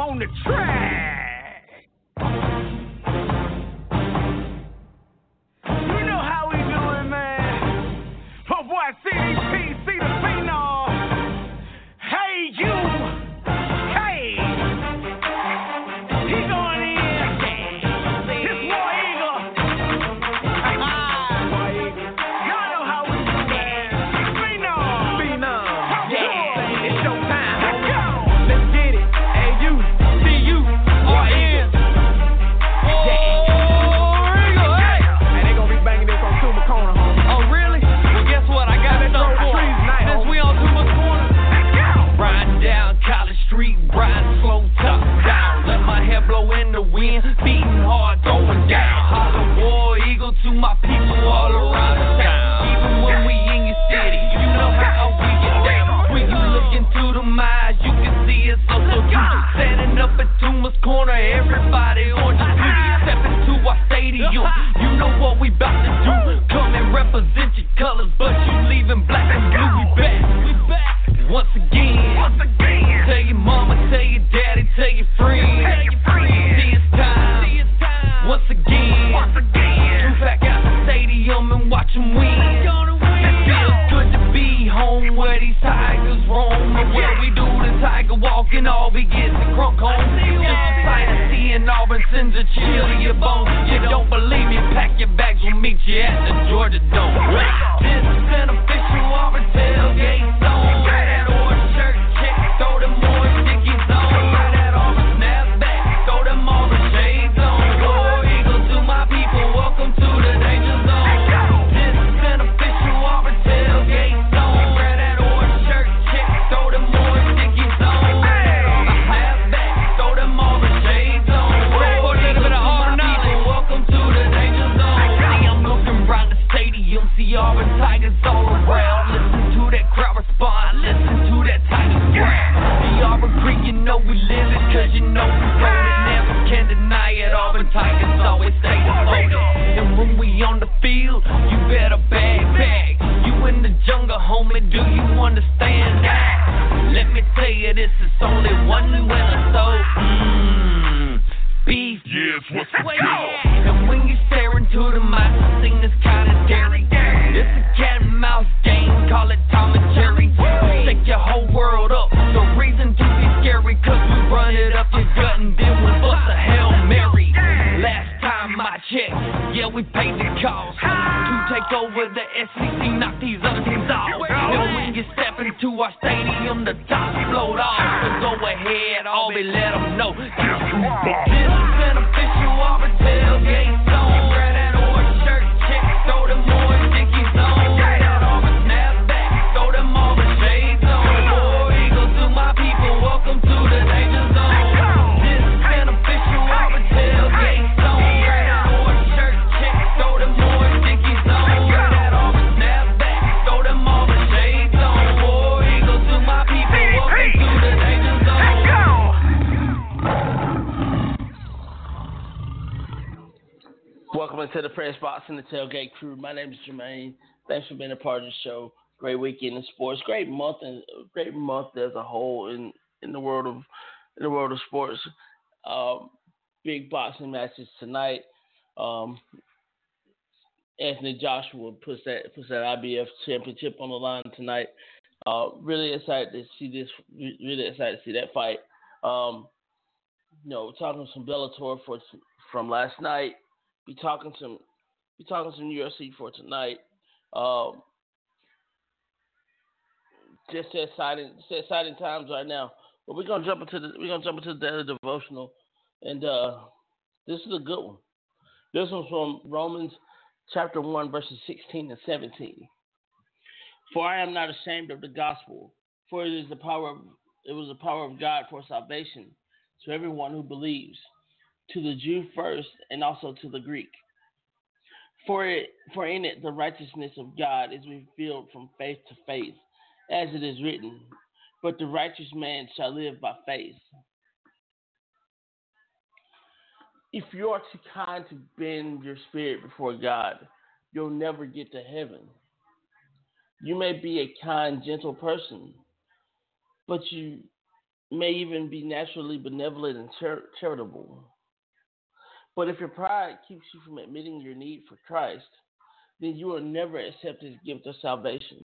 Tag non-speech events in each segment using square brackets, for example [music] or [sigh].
I'm on the track. the Tailgate Crew. My name is Jermaine. Thanks for being a part of the show. Great weekend in sports. Great month and great month as a whole in in the world of in the world of sports. Um, big boxing matches tonight. Um, Anthony Joshua puts that puts that IBF championship on the line tonight. Uh, really excited to see this. Really excited to see that fight. Um, you know, talking some Bellator for from last night. Be talking some be talking some UFC for tonight. Um, just set exciting, set exciting times right now. But we're gonna jump into the we're gonna jump into the daily devotional, and uh, this is a good one. This one's from Romans chapter one verses sixteen and seventeen. For I am not ashamed of the gospel, for it is the power of, it was the power of God for salvation to everyone who believes, to the Jew first and also to the Greek. For it, for in it the righteousness of God is revealed from faith to faith, as it is written, "But the righteous man shall live by faith." If you are too kind to bend your spirit before God, you'll never get to heaven. You may be a kind, gentle person, but you may even be naturally benevolent and char- charitable but if your pride keeps you from admitting your need for Christ, then you will never accept his gift of salvation.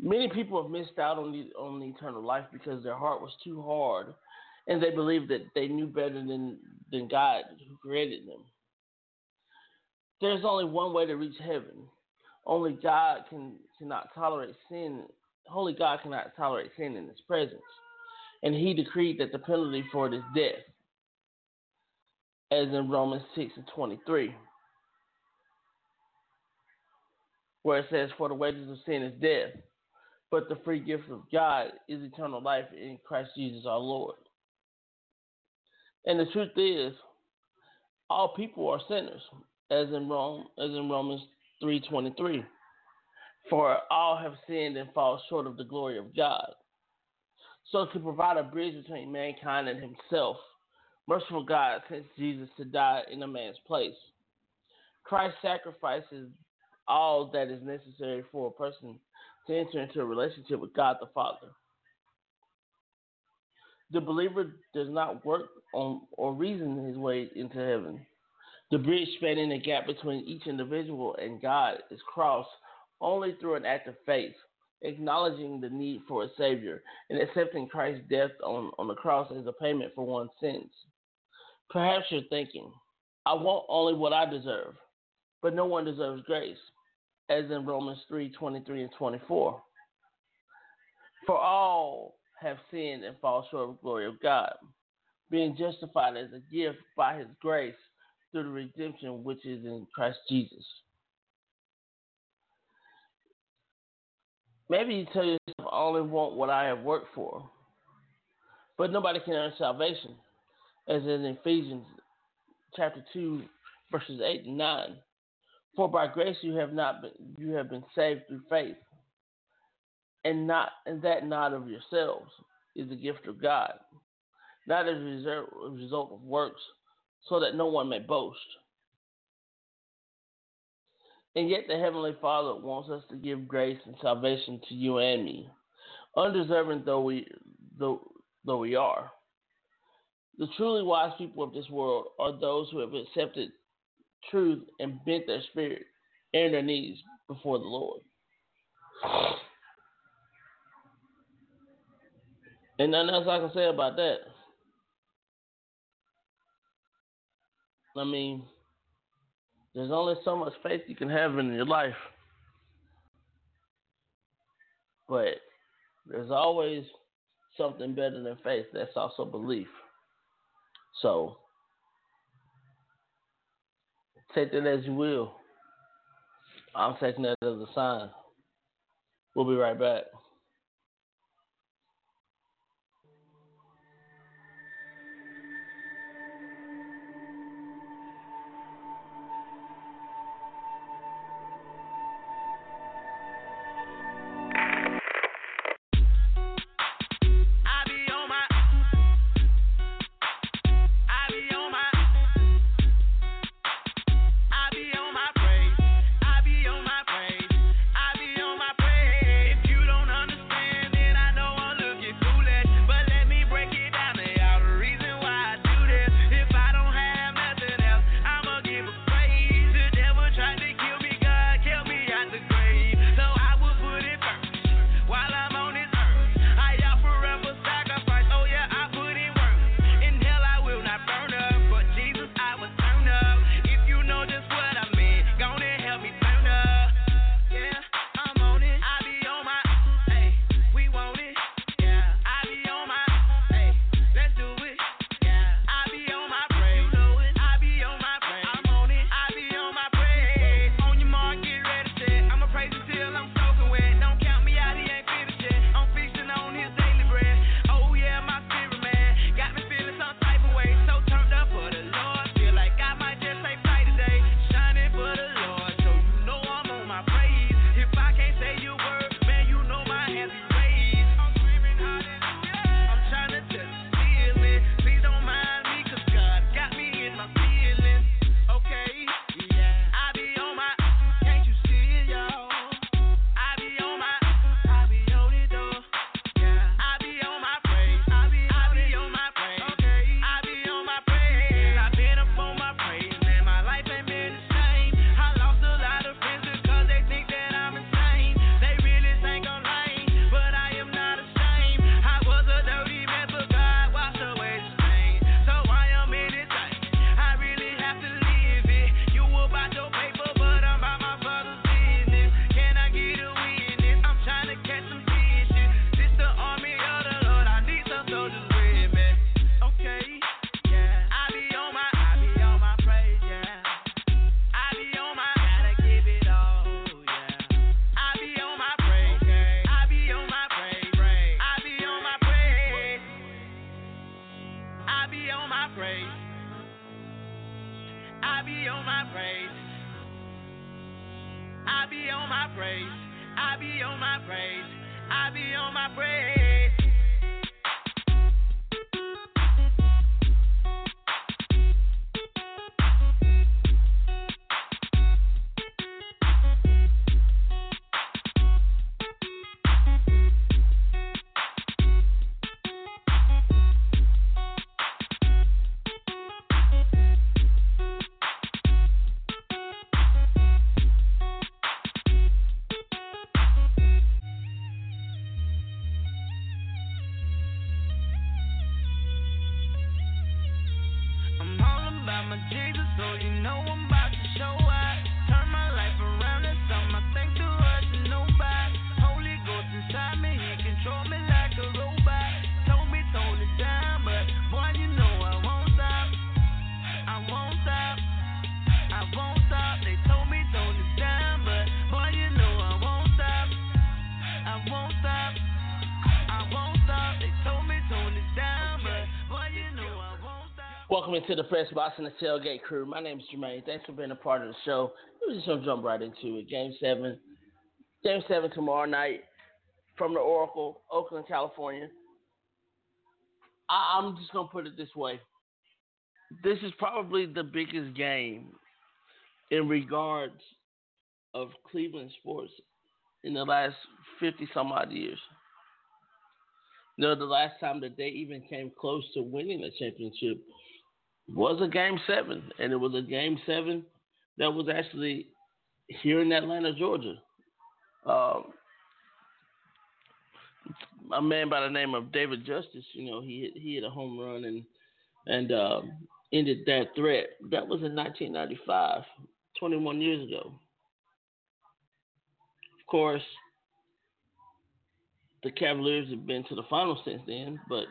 Many people have missed out on the on the eternal life because their heart was too hard and they believed that they knew better than, than God who created them. There's only one way to reach heaven. Only God can cannot tolerate sin. Holy God cannot tolerate sin in his presence. And he decreed that the penalty for it is death. As in Romans 6 and 23. Where it says, For the wages of sin is death, but the free gift of God is eternal life in Christ Jesus our Lord. And the truth is, all people are sinners, as in Rome, as in Romans three twenty three. For all have sinned and fall short of the glory of God. So to provide a bridge between mankind and himself, merciful God sent Jesus to die in a man's place. Christ sacrifices all that is necessary for a person to enter into a relationship with God the Father. The believer does not work on or reason his way into heaven. The bridge spanning the gap between each individual and God is crossed only through an act of faith, acknowledging the need for a Savior and accepting Christ's death on, on the cross as a payment for one's sins. Perhaps you're thinking, I want only what I deserve, but no one deserves grace, as in Romans 3 23 and 24. For all have sinned and fall short of the glory of God, being justified as a gift by his grace through the redemption which is in Christ Jesus. Maybe you tell yourself, I only want what I have worked for. But nobody can earn salvation, as in Ephesians chapter 2, verses 8 and 9. For by grace you have not been you have been saved through faith and not and that not of yourselves is the gift of God, not as a result of works, so that no one may boast. And yet the Heavenly Father wants us to give grace and salvation to you and me, undeserving though we though, though we are. The truly wise people of this world are those who have accepted truth and bent their spirit and their knees before the Lord. Ain't nothing else I can say about that. I mean, there's only so much faith you can have in your life. But there's always something better than faith that's also belief. So take that as you will. I'm taking that as a sign. We'll be right back. Welcome into the Press Box and the Tailgate crew. My name is Jermaine. Thanks for being a part of the show. We're just gonna jump right into it. Game seven, game seven tomorrow night from the Oracle, Oakland, California. I, I'm just gonna put it this way. This is probably the biggest game in regards of Cleveland sports in the last fifty some odd years. You know, the last time that they even came close to winning a championship was a game seven, and it was a game seven that was actually here in Atlanta, Georgia. Um, a man by the name of David Justice, you know, he hit, he hit a home run and and um, ended that threat. That was in 1995, 21 years ago. Of course, the Cavaliers have been to the final since then, but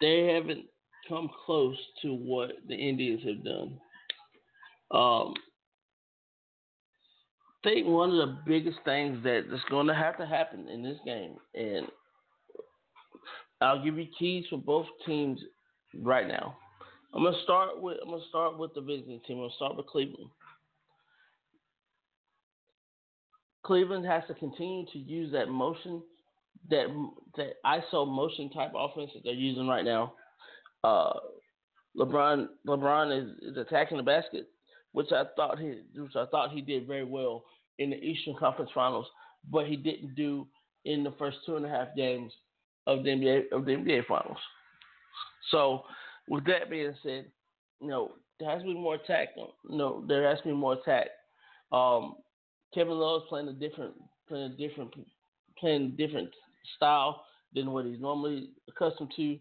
they haven't come close to what the Indians have done. Um, I think one of the biggest things that is going to have to happen in this game, and I'll give you keys for both teams right now. I'm gonna start with I'm gonna start with the visiting team. I'm gonna start with Cleveland. Cleveland has to continue to use that motion, that that ISO motion type offense that they're using right now uh, LeBron LeBron is, is attacking the basket, which I thought he which I thought he did very well in the Eastern Conference Finals, but he didn't do in the first two and a half games of the NBA of the NBA Finals. So, with that being said, you know there has to be more attack. You know there has to be more attack. Um, Kevin Love is playing a different playing a different playing a different style than what he's normally accustomed to.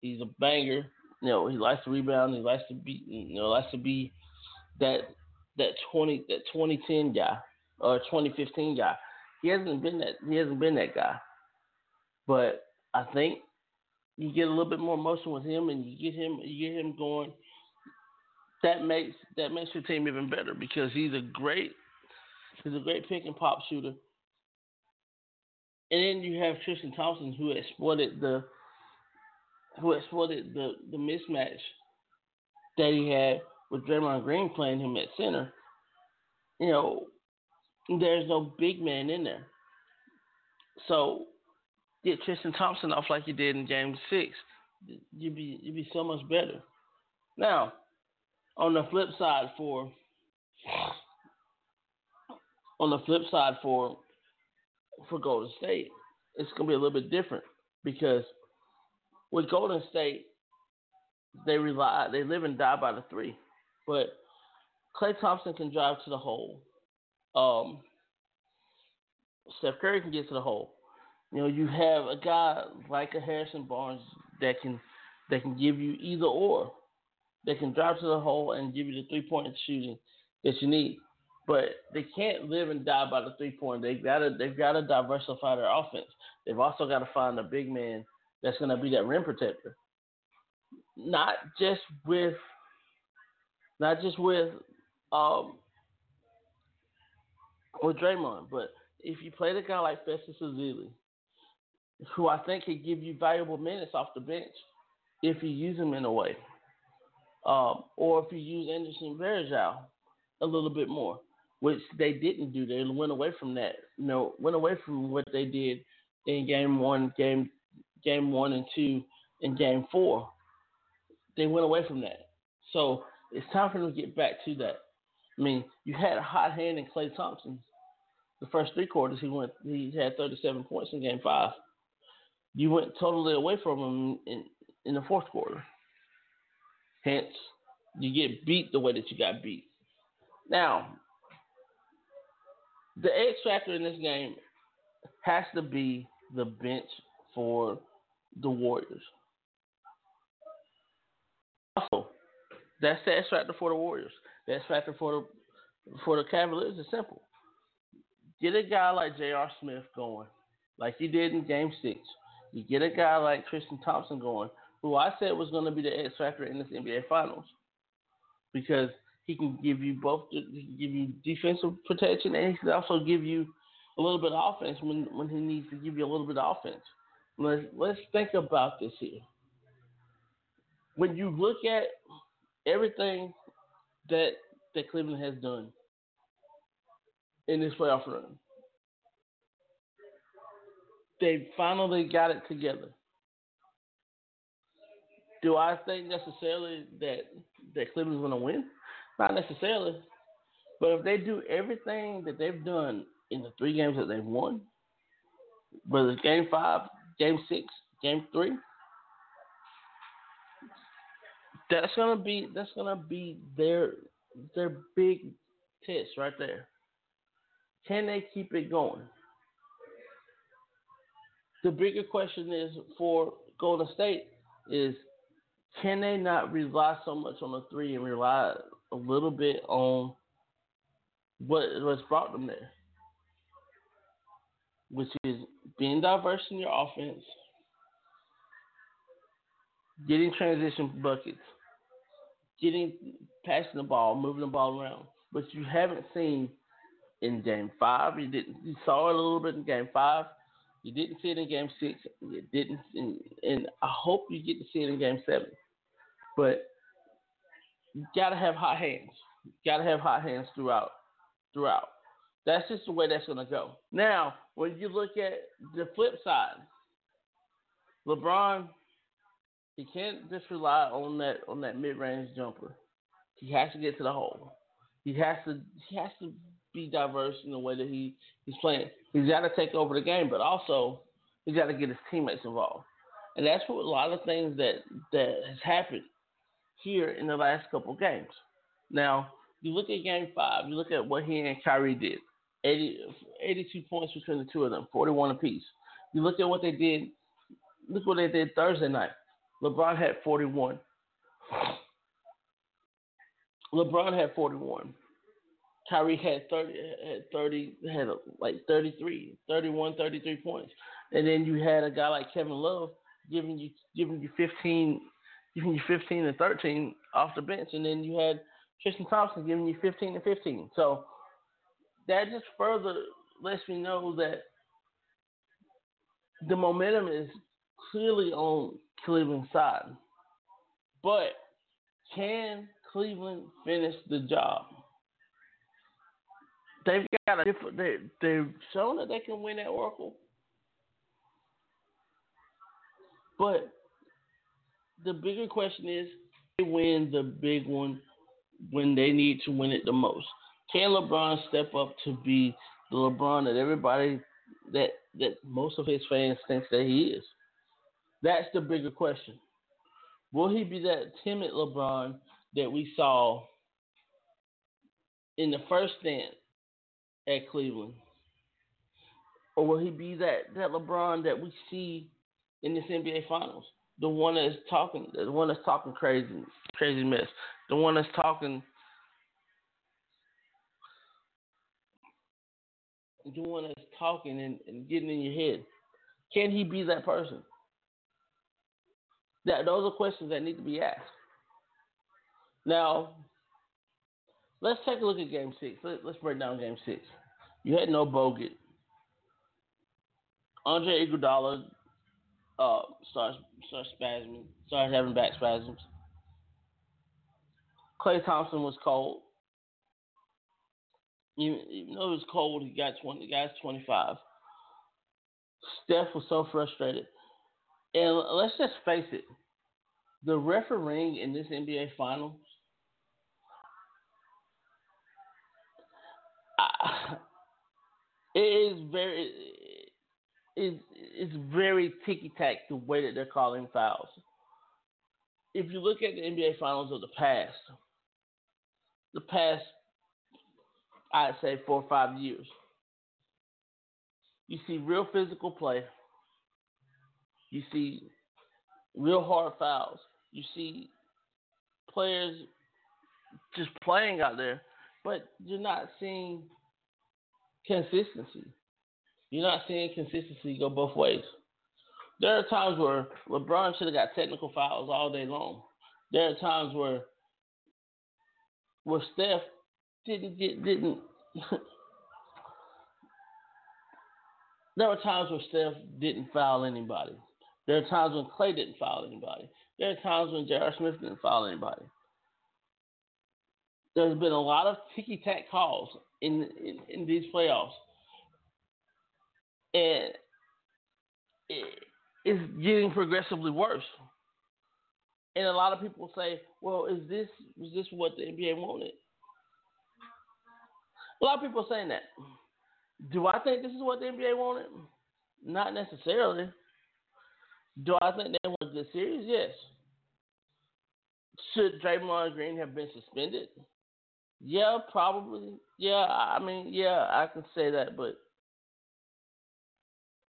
He's a banger. You know, he likes to rebound. He likes to be, you know, likes to be that that twenty that twenty ten guy or twenty fifteen guy. He hasn't been that. He hasn't been that guy. But I think you get a little bit more motion with him, and you get him you get him going. That makes that makes your team even better because he's a great he's a great pick and pop shooter. And then you have Tristan Thompson who exploited the who exploited the, the mismatch that he had with Draymond Green playing him at center, you know, there's no big man in there. So get Tristan Thompson off like you did in game six. You'd be you'd be so much better. Now, on the flip side for on the flip side for for Golden State, it's gonna be a little bit different because with Golden State, they rely, they live and die by the three. But Klay Thompson can drive to the hole. Um, Steph Curry can get to the hole. You know, you have a guy like a Harrison Barnes that can that can give you either or. They can drive to the hole and give you the three point shooting that you need. But they can't live and die by the three point. They've got to they've got to diversify their offense. They've also got to find a big man that's going to be that rim protector. Not just with, not just with, um, with Draymond, but if you play the guy like Festus Ezeli, who I think could give you valuable minutes off the bench if you use him in a way. um, or if you use Anderson Varejao a little bit more, which they didn't do. They went away from that. You know, went away from what they did in game one, game game one and two, and game four. They went away from that. So it's time for them to get back to that. I mean, you had a hot hand in Klay Thompson. The first three quarters, he went. He had 37 points in Game Five. You went totally away from him in in the fourth quarter. Hence, you get beat the way that you got beat. Now, the X factor in this game has to be the bench for the Warriors. Also, that's the X factor for the Warriors. The X factor for the for the Cavaliers is simple. Get a guy like J.R. Smith going, like you did in Game Six. You get a guy like Tristan Thompson going, who I said was going to be the X factor in this NBA Finals, because he can give you both. He can give you defensive protection, and he can also give you a little bit of offense when when he needs to give you a little bit of offense. Let's let's think about this here. When you look at everything that that Cleveland has done in this playoff run, they finally got it together. Do I think necessarily that that Cleveland's going to win? Not necessarily. But if they do everything that they've done in the three games that they've won, whether it's game five, game six, game three, that's gonna be that's gonna be their their big test right there. Can they keep it going? The bigger question is for Golden State is can they not rely so much on the three and rely a little bit on what what's brought them there, which is being diverse in your offense, getting transition buckets, getting passing the ball, moving the ball around. But you haven't seen in game five. You didn't. You saw it a little bit in game five. You didn't see it in game six. You didn't, and, and I hope you get to see it in game seven. But you gotta have hot hands. You gotta have hot hands throughout. Throughout. That's just the way that's gonna go. Now, when you look at the flip side, LeBron, he can't just rely on that on that mid range jumper. He has to get to the hole. He has to he has to be diverse in the way that he, he's playing. He's got to take over the game, but also he's got to get his teammates involved. And that's what a lot of things that that has happened here in the last couple games. Now, you look at game five, you look at what he and Kyrie did 80, 82 points between the two of them, 41 apiece. You look at what they did, look what they did Thursday night. LeBron had 41. LeBron had 41. Kyrie had 30, had 30, had like 33, 31, 33 points. And then you had a guy like Kevin Love giving you giving you 15 giving you 15 and 13 off the bench, and then you had Tristan Thompson giving you 15 and 15. So that just further lets me know that the momentum is clearly on Cleveland's side. But can Cleveland finish the job? They've got a different. They they've shown that they can win at Oracle, but the bigger question is they win the big one when they need to win it the most. Can LeBron step up to be the LeBron that everybody that that most of his fans thinks that he is? That's the bigger question. Will he be that timid LeBron that we saw in the first stint at Cleveland? Or will he be that, that LeBron that we see in this NBA Finals? the one that's talking, the one that's talking crazy, crazy mess, the one that's talking, one that's talking and, and getting in your head. Can he be that person? That those are questions that need to be asked. Now, let's take a look at Game Six. Let, us break down Game Six. You had no Bogut. Andre Iguodala uh, starts starts spasming, starts having back spasms. Klay Thompson was cold. Even, even though it was cold, he got twenty. The guy's twenty five. Steph was so frustrated, and let's just face it, the refereeing in this NBA Finals. it is very it's, it's very ticky tack the way that they're calling fouls. If you look at the NBA Finals of the past, the past, I'd say four or five years, you see real physical play. You see real hard fouls. You see players just playing out there, but you're not seeing consistency. You're not seeing consistency go both ways. There are times where LeBron should have got technical fouls all day long. There are times where where Steph didn't get didn't. there were times where Steph didn't foul anybody. There are times when Klay didn't foul anybody. There are times when J.R. Smith didn't foul anybody. There's been a lot of ticky tack calls in, in, in these playoffs and it, it's getting progressively worse. And a lot of people say, "Well, is this is this what the NBA wanted?" A lot of people are saying that. Do I think this is what the NBA wanted? Not necessarily. Do I think they want good series? Yes. Should Draymond Green have been suspended? Yeah, probably. Yeah, I mean, yeah, I can say that, but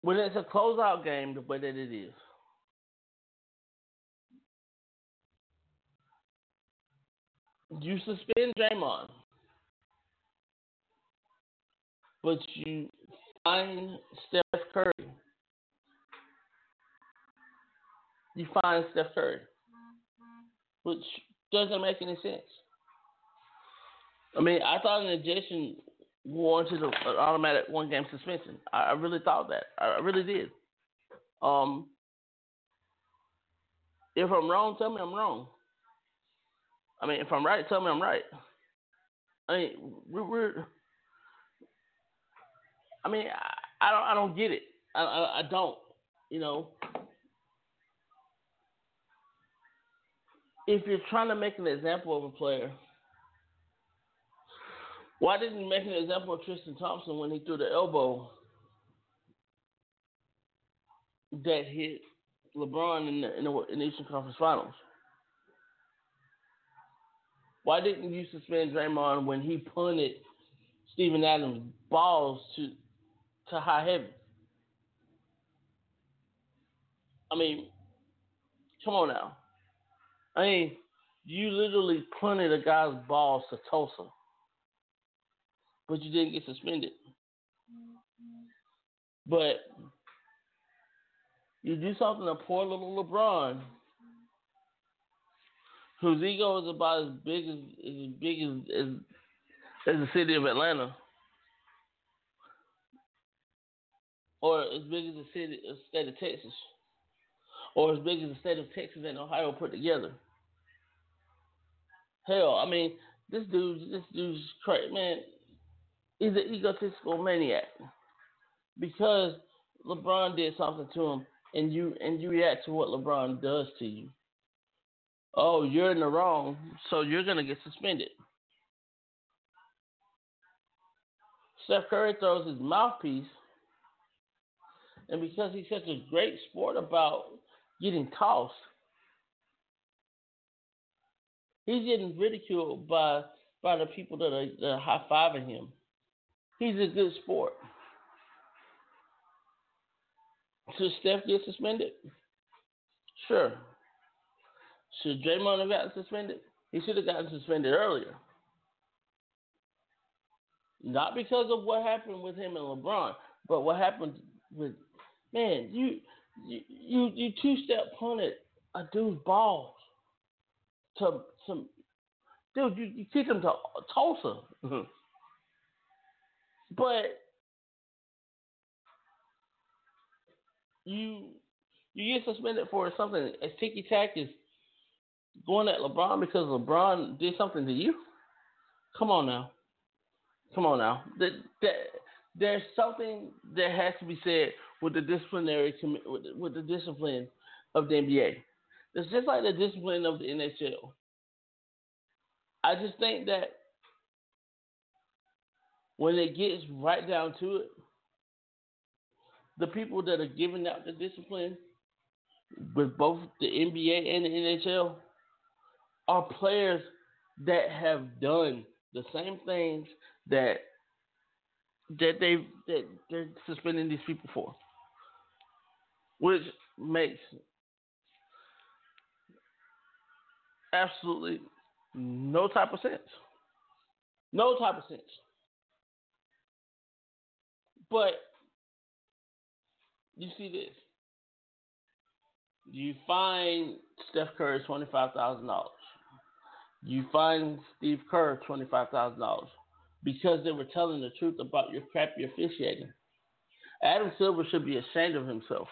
when it's a closeout game the way that it is. You suspend Draymond, but you find Steph Curry. You find Steph Curry, which doesn't make any sense. I mean, I thought an ejection warranted an automatic one game suspension. I, really thought that. I, I really did. Um, if I'm wrong, tell me I'm wrong. I mean, if I'm right, tell me I'm right. I mean, we're. we're I mean, I, I don't. I don't get it. I, I, I don't. You know. If you're trying to make an example of a player why didn't he make an example of Tristan Thompson when he threw the elbow that hit LeBron in the, in the, in the Eastern Conference Finals? Why didn't you suspend Draymond when he punted Steven Adams' balls to to high heaven? I mean, come on now. I mean, you literally punted a guy's balls to Tulsa but you didn't get suspended. But you do something to poor little LeBron, whose ego is about as big as as big as as, as the city of Atlanta, or as big as the city, the state of Texas, or as big as the state of Texas and Ohio put together. Hell, I mean, this dude, this dude's crazy, man he's an egotistical maniac because LeBron did something to him, and you and you react to what LeBron does to you. Oh, you're in the wrong, so you're gonna get suspended. Steph Curry throws his mouthpiece, and because he's such a great sport about getting tossed, he's getting ridiculed by by the people that are, that are high fiving him. He's a good sport. Should Steph get suspended? Sure. Should Draymond have gotten suspended? He should have gotten suspended earlier. Not because of what happened with him and LeBron, but what happened with man, you you you, you two step punted a dude's balls to some dude, you, you kick him to Tulsa. Mm-hmm. But you you get suspended for something as ticky tack as going at LeBron because LeBron did something to you? Come on now. Come on now. That, that, there's something that has to be said with the disciplinary with, with the discipline of the NBA. It's just like the discipline of the NHL. I just think that when it gets right down to it, the people that are giving out the discipline with both the NBA and the NHL are players that have done the same things that that they that they're suspending these people for, which makes absolutely no type of sense. No type of sense. But you see this. You find Steph Curry twenty five thousand dollars. You find Steve Kerr twenty five thousand dollars because they were telling the truth about your crappy officiating. Adam Silver should be ashamed of himself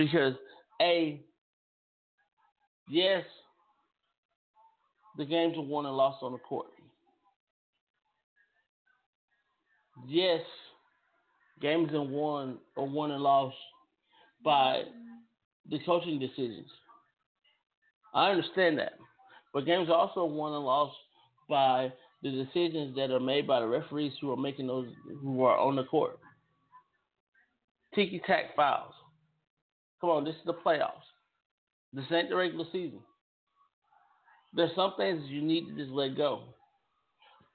because a yes, the games are won and lost on the court. Yes, games are won or won and lost by the coaching decisions. I understand that. But games are also won and lost by the decisions that are made by the referees who are making those who are on the court. Tiki tack fouls. Come on, this is the playoffs. This ain't the regular season. There's some things you need to just let go.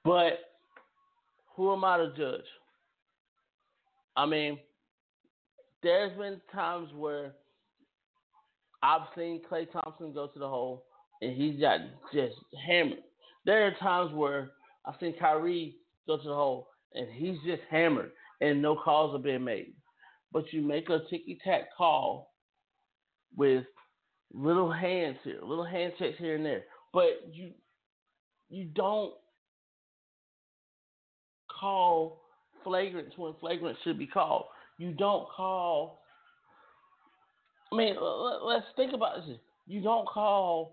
But who am I to judge? I mean, there's been times where I've seen Klay Thompson go to the hole and he's got just hammered. There are times where I've seen Kyrie go to the hole and he's just hammered and no calls are being made. But you make a ticky tack call with little hands here, little hand checks here and there. But you you don't call flagrants when flagrant should be called. You don't call. I mean, let's think about this. You don't call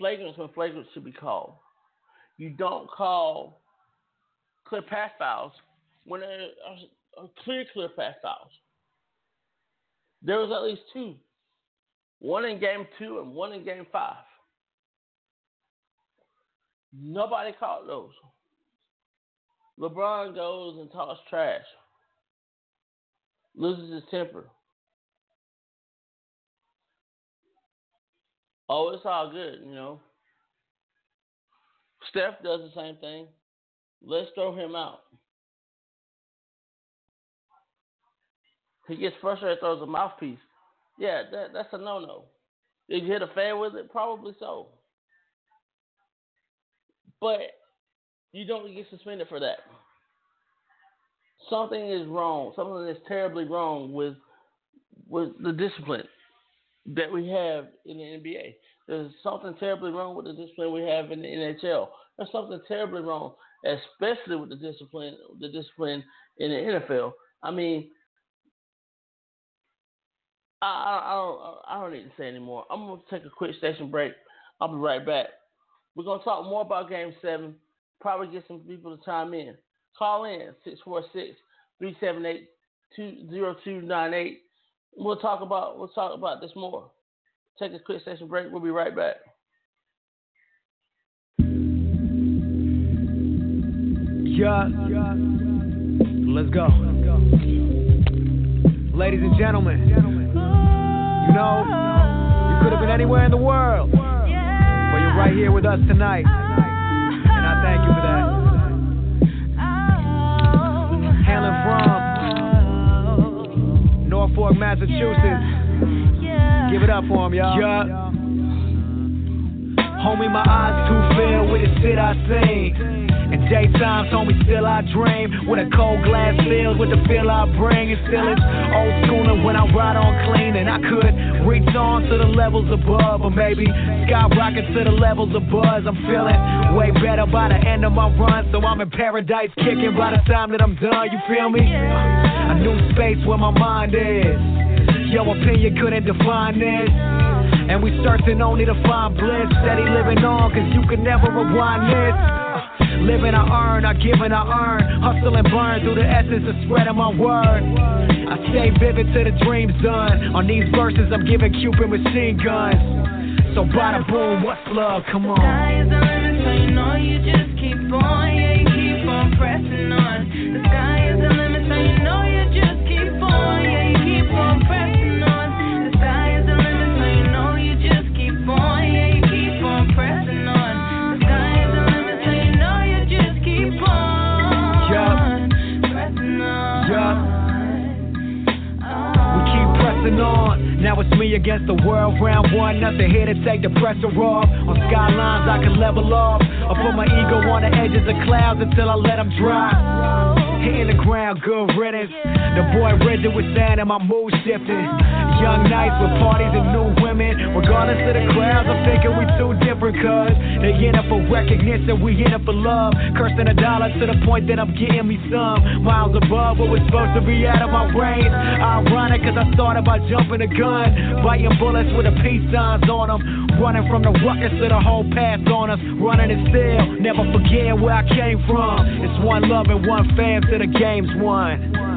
flagrants when flagrants should be called. You don't call clear pass files when there are clear, clear pass files. There was at least two. One in game two and one in game five. Nobody caught those. LeBron goes and talks trash, loses his temper. Oh, it's all good, you know. Steph does the same thing. Let's throw him out. He gets frustrated, throws a mouthpiece. Yeah, that, that's a no no. Did you hit a fan with it? Probably so. But you don't get suspended for that. Something is wrong. Something is terribly wrong with with the discipline that we have in the NBA. There's something terribly wrong with the discipline we have in the NHL. There's something terribly wrong, especially with the discipline the discipline in the NFL. I mean, I, I, don't I don't need to say anymore. I'm gonna take a quick station break. I'll be right back. We're gonna talk more about Game Seven probably get some people to chime in. Call in 646 378 0298. We'll talk about we'll talk about this more. Take a quick station break. We'll be right back. Yeah. Let's go. Ladies and gentlemen, you know, you could have been anywhere in the world, but you're right here with us tonight. And I thank you for that. Hailing from Norfolk, Massachusetts. Give it up for him, y'all. Yeah. Homie, my eyes too filled with the shit I seen. In daytime, told me still I dream. With a cold glass filled with the feel I bring. And still it's old schooling when I ride on clean. And I could reach on to the levels above. Or maybe skyrocket to the levels of buzz. I'm feeling way better by the end of my run. So I'm in paradise kicking by the time that I'm done. You feel me? A new space where my mind is. Your opinion couldn't define this. And we searching only to find bliss. Steady living on, cause you can never rewind this. Living, I earn, I give and I earn. Hustle and burn through the essence of spreading my word. I stay vivid to the dream's done. On these verses, I'm giving Cupid machine guns. So bada boom, what's love? Come on. The limit, so you know you just keep on, yeah, you keep on pressing on. The sky it's me against the world, round one. Nothing here to take the pressure off. On skylines, I can level off. I put my ego on the edges of clouds until I let them dry. Hitting the ground, good riddance. The boy rigid with sand and my mood shifting. Young nights with parties and new women. Regardless of the crowds, I'm thinking we too different, cuz they in for recognition, we in it for love. Cursing a dollar to the point that I'm getting me some. Miles above what was supposed to be out of my range. Ironic, cause I thought about jumping the gun. Biting bullets with the peace signs on them. Running from the ruckus of the whole path on us. Running it still, never forgetting where I came from. It's one love and one fam till the game's won.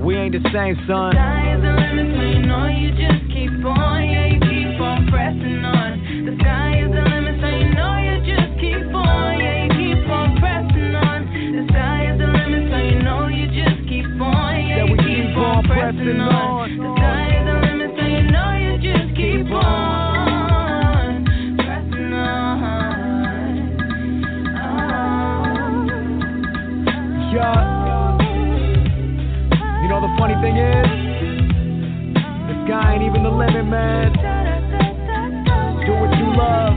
We ain't the same, son. Sky is the limit, so you know you just keep on, yeah, you keep on pressing on. The sky is the limit, so you know you just keep on, yeah, you keep on pressing on. The sky is the limit, so you know you just keep on, yeah, you keep on pressing on. The sky limit, man. Do what you love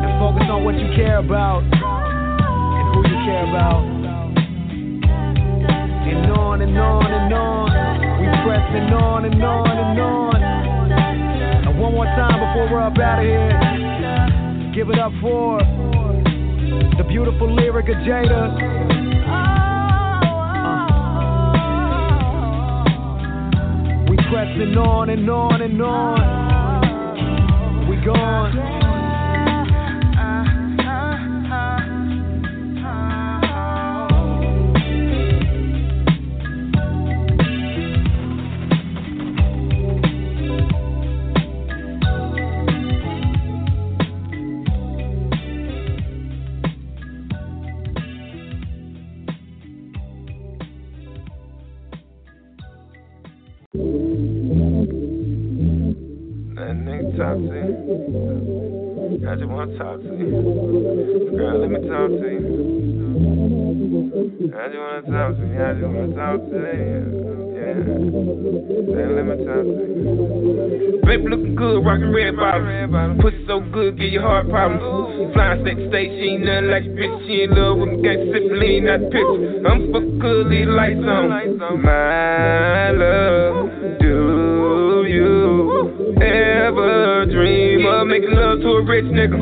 and focus on what you care about and who you care about. And on and on and on, we pressing on and on and on. And one more time before we're up out of here, give it up for the beautiful lyric of Jada. Pressing on and on and on. We gone. Wanna talk to you. Girl, let me talk to you. I just wanna talk to you. I just wanna talk to you. Yeah. Then let me talk to you. Baby looking good, rockin' red bottoms. Pussy so good, give you heart problems. Flying state to state, she ain't nothing like a bitch. She in love with me, gangsta sippin' lean the picture. I'm fuck good, leave lights on. My love, of making love to a rich nigga?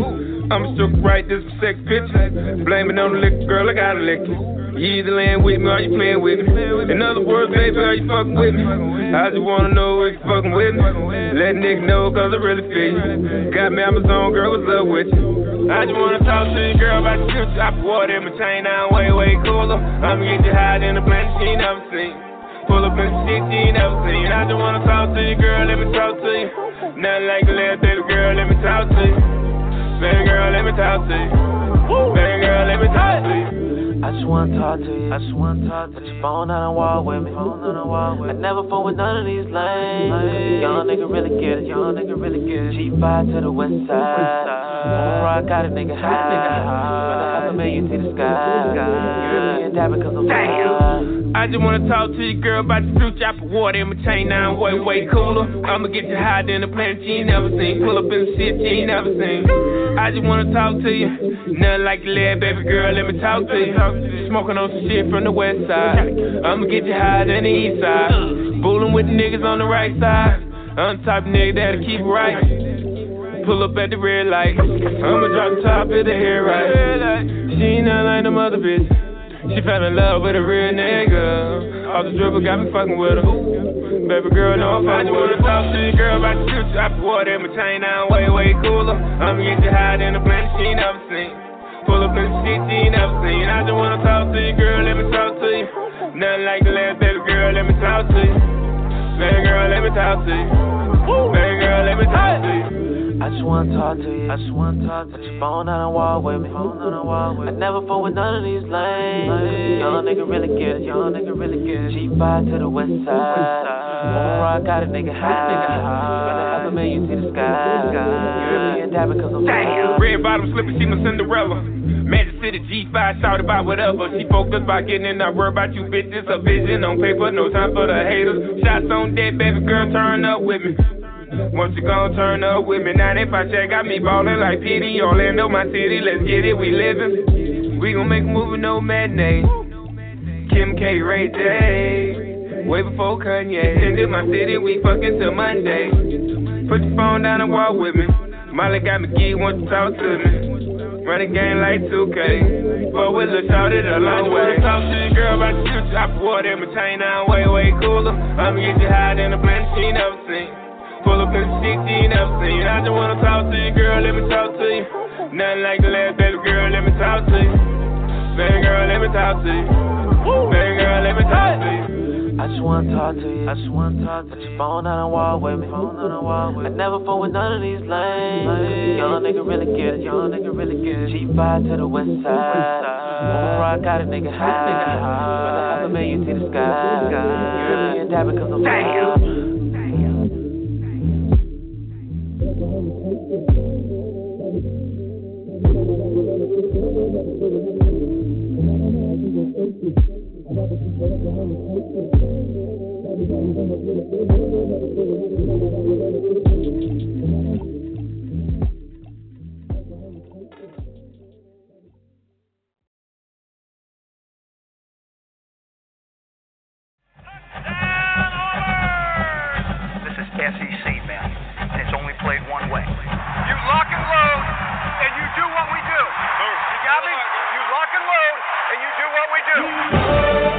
I'm stuck right, this sex. Blame it on the liquor, girl, I gotta lick it. You either laying with me or you playing with me. In other words, baby, are you fucking with me? I just wanna know if you fucking with me. Let nigga know, cause I really feel you. Got me Amazon, girl, what's up with you? I just wanna talk to you, girl, about the future. I put water in my chain, now I'm way, way cooler. I'ma get you higher than the planet she never seen. Pull up in shit she never seen. I just wanna talk to you, girl, let me talk to you. Nothing like a little baby girl, let me talk to you. Baby girl, let me talk to you. Baby girl, let me talk to you. I just wanna talk to you. I just wanna talk to Put your phone on the wall with me. Phone on the wall with me. I never fuck with none of these lanes. Young nigga really get it. Young nigga really get it. G5 to the west side. Over I got a nigga high. From the upper million to the sky. European diamond cause I'm fly. I just wanna talk to you, girl, about the future. I put water in my chain, now I'm way, way cooler. I'ma get you higher than the planet you ain't never seen. Pull up in the shit you ain't never seen. I just wanna talk to you. Nothing like the lead, baby girl, let me talk to you. Smoking on some shit from the west side. I'ma get you higher than the east side. Fooling with niggas on the right side. I'm the type nigga that'll keep right. Pull up at the red light. I'ma drop top of the hair right. She ain't nothing like them other bitches. She fell in love with a real nigga. All the dribble got me fucking with her. baby girl, no, I'm I just wanna talk to you, girl, about the future. I put water in my chain, I'm way, way cooler. I'ma get you higher than a planet she never seen. Pull up in the shit she never seen. I just wanna talk to you, girl, let me talk to you. Nothing like the last baby girl, let me talk to you. Baby girl, let me talk to you. Baby girl, let me talk to you. I just wanna talk to you. I just wanna talk to you. Put your phone on the wall with me. Phone on the wall with me. I never fuck with none of these lanes. Young nigga really get it. Young nigga really get it. G5 to the west side. Over rock got a nigga high. Nigga high. Rather have a million see the sky. You European dab because I'm Damn. Red bottom slipping, she my Cinderella. Magic City G5, shout about whatever. She focused by getting in, not worry about you bitches. A vision on paper, no time for the haters. Shots on dead, baby girl, turn up with me. Once you gon' turn up with me, 95 check, got me ballin' like PD. Orlando, my city, let's get it, we livin'. We gon' make a movie, no matinee. Kim K, Ray J. Way before Kanye. In my city, we fuckin' till Monday. Put your phone down and walk with me. Molly got me geek, want to talk to me. Run the game like 2K. But with Lil Shorty a long way. Talk to your girl about the future. I put water in my chain, now I'm way, way cooler. I'ma get you higher than a planet she never seen. Pull up in shit she ain't never seen. I just wanna talk to you, girl, let me talk to you. Nothing like the last baby girl, let me talk to you. Baby girl, let me talk to you. Baby girl, let me talk to you. I just wanna talk to you. I just wanna talk to you. Put your phone on the wall with me. Phone on the wall with me. I never fuck with none of these lanes. Young nigga really get it. Young nigga really get it. G5 to the west side. Over rock got a nigga high. Nigga high. Rather have a million see the sky. You European dab because I'm Damn. This is and you do what we do.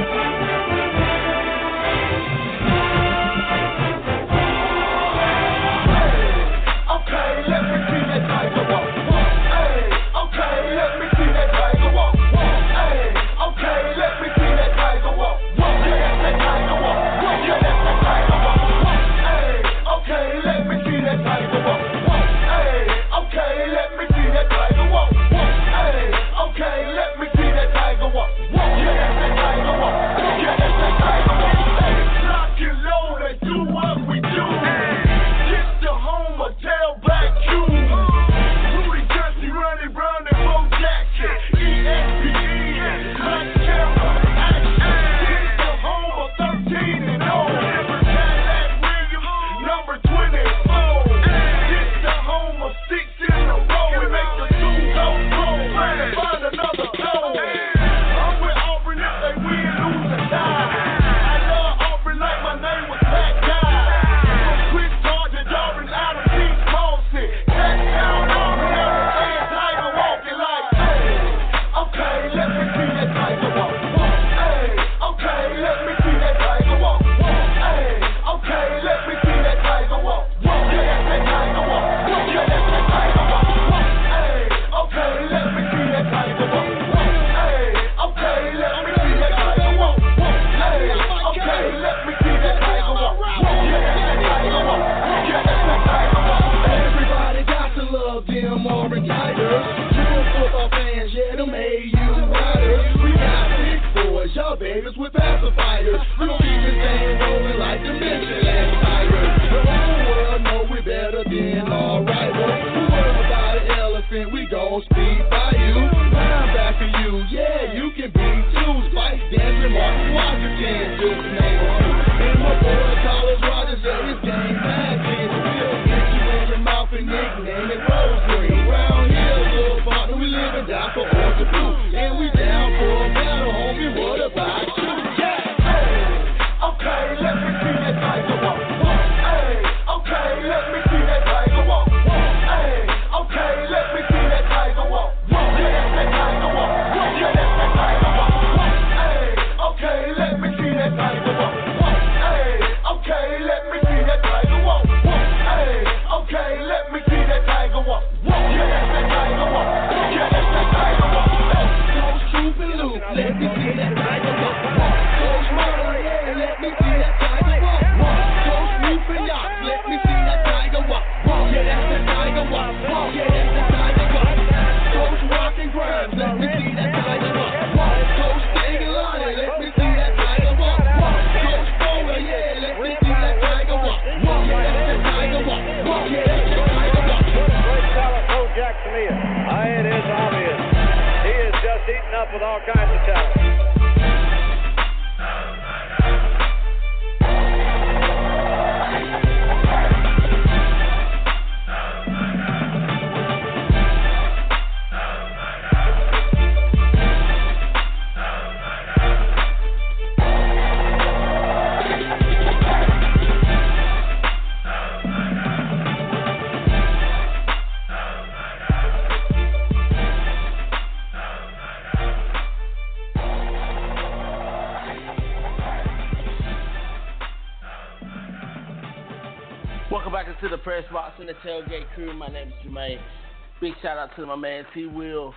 To my man T Will,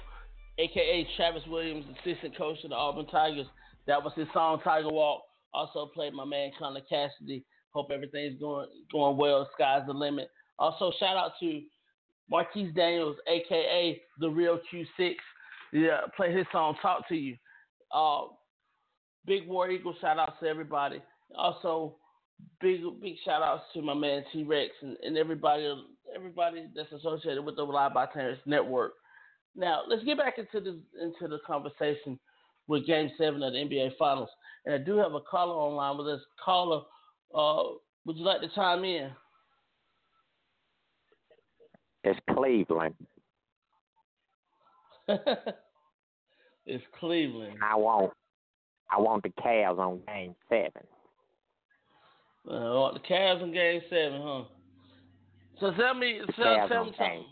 aka Travis Williams, assistant coach of the Auburn Tigers. That was his song Tiger Walk. Also played my man Connor Cassidy. Hope everything's going going well. Sky's the limit. Also shout out to Marquis Daniels, aka the real Q6. Yeah, play his song Talk to You. Uh, Big War Eagle shout outs to everybody. Also big big shout outs to my man T Rex and, and everybody everybody that's associated with the Live by Terrence Network. Now let's get back into the into the conversation with Game Seven of the NBA Finals, and I do have a caller online with us. Caller, uh, would you like to chime in? It's Cleveland. [laughs] it's Cleveland. I want I want the Cavs on game seven. Uh, I want the Cavs in Game Seven, huh? So tell me, The tell, tell me something.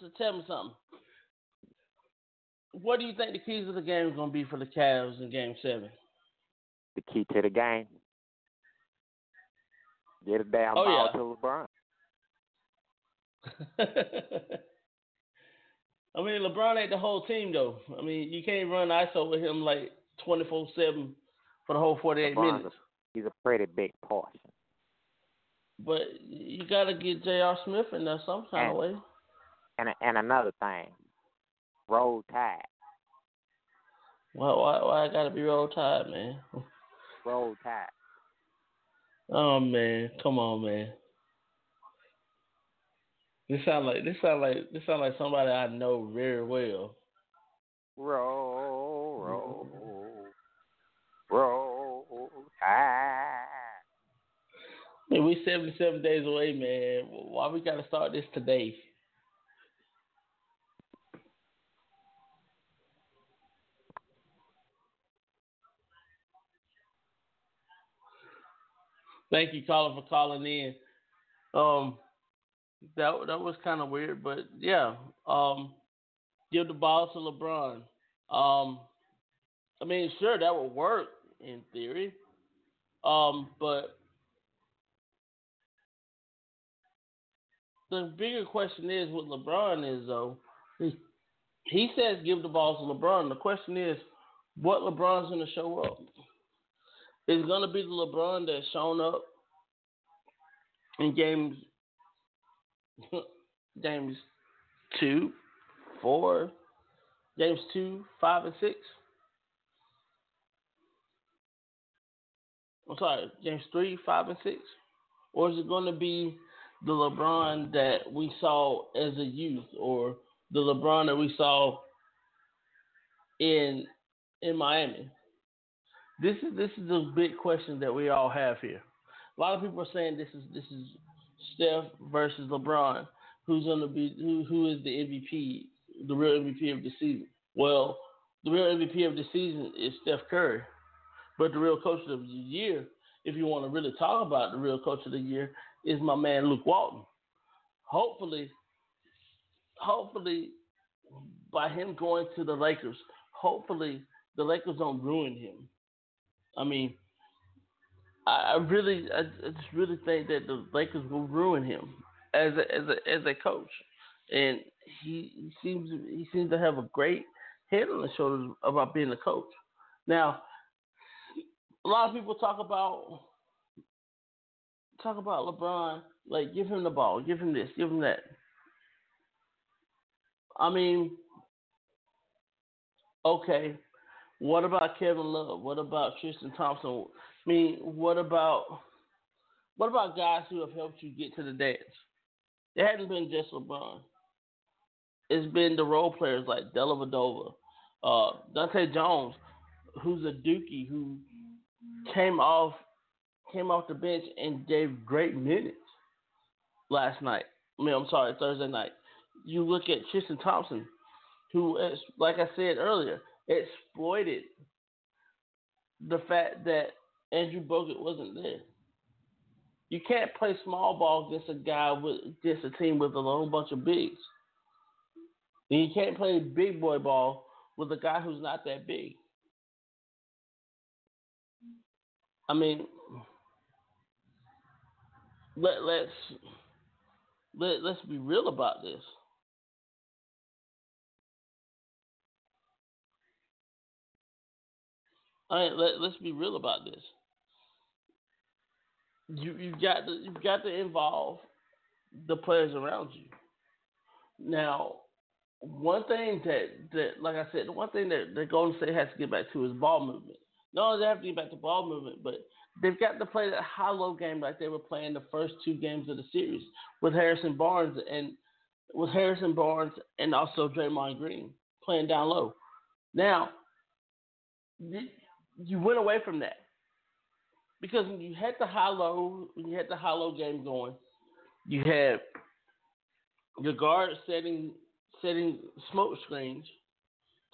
So tell me something. What do you think the keys of the game is going to be for the Cavs in Game Seven? The key to the game. Get a damn Oh, ball yeah. to LeBron. [laughs] I mean, LeBron ain't the whole team though. I mean, you can't run ISO with him like twenty four seven for the whole forty eight minutes. a, he's a pretty big portion. But you got to get J.R. Smith in there some kind of way. And and another thing, roll tide, Why, why, why I got to be roll tide, man? roll tide. Oh man, come on, man. This sound like this sound like this sound like somebody I know very well. Roll, roll, roll tide. I mean, we seventy seven days away, man. Why we got to start this today? Thank you, caller, for calling in. Um, that that was kind of weird, but yeah. Um, give the ball to LeBron. Um, I mean, sure that would work in theory. Um, but the bigger question is what LeBron is though. He, says give the ball to LeBron. The question is what LeBron's going to show up. Is going to be the LeBron that's shown up in games [laughs] games two, four, games two, five, and six? I'm sorry, games three, five, and six? Or is it going to be the LeBron that we saw as a youth or the LeBron that we saw in in Miami? This is this is the big question that we all have here. A lot of people are saying this is this is Steph versus LeBron. Who's gonna be who who is the MVP, the real MVP of the season? Well, the real MVP of the season is Steph Curry. But the real coach of the year, if you want to really talk about the real coach of the year, is my man Luke Walton. Hopefully, hopefully, by him going to the Lakers, hopefully the Lakers don't ruin him. I mean, I, I really, I, I just really think that the Lakers will ruin him as a as a as a coach, and he, he seems he seems to have a great head on his shoulders about being a coach. Now, a lot of people talk about talk about LeBron, like give him the ball, give him this, give him that. I mean, okay, what about Kevin Love? What about Tristan Thompson? I mean, what about what about guys who have helped you get to the dance? It hadn't been just LeBron. it's been the role players like Dellavedova, uh, Dahntay Jones, who's a Dookie who came off came off the bench and gave great minutes last night. I mean, I'm sorry, Thursday night. You look at Tristan Thompson, who, is, like I said earlier, exploited the fact that Andrew Bogut wasn't there. You can't play small ball against a guy with against a team with a whole bunch of bigs. And you can't play big boy ball with a guy who's not that big. I mean, let let's let let's be real about this. All right, let, let's be real about this. You you've got to you've got to involve the players around you. Now, one thing that, that like I said, the one thing that, that Golden State has to get back to is ball movement. No, they have to get back to ball movement, but they've got to play that high low game like they were playing the first two games of the series with Harrison Barnes and with Harrison Barnes and also Draymond Green playing down low. Now, you went away from that because when you had the high low, when you had the high low game going, you had your guards setting setting smoke screens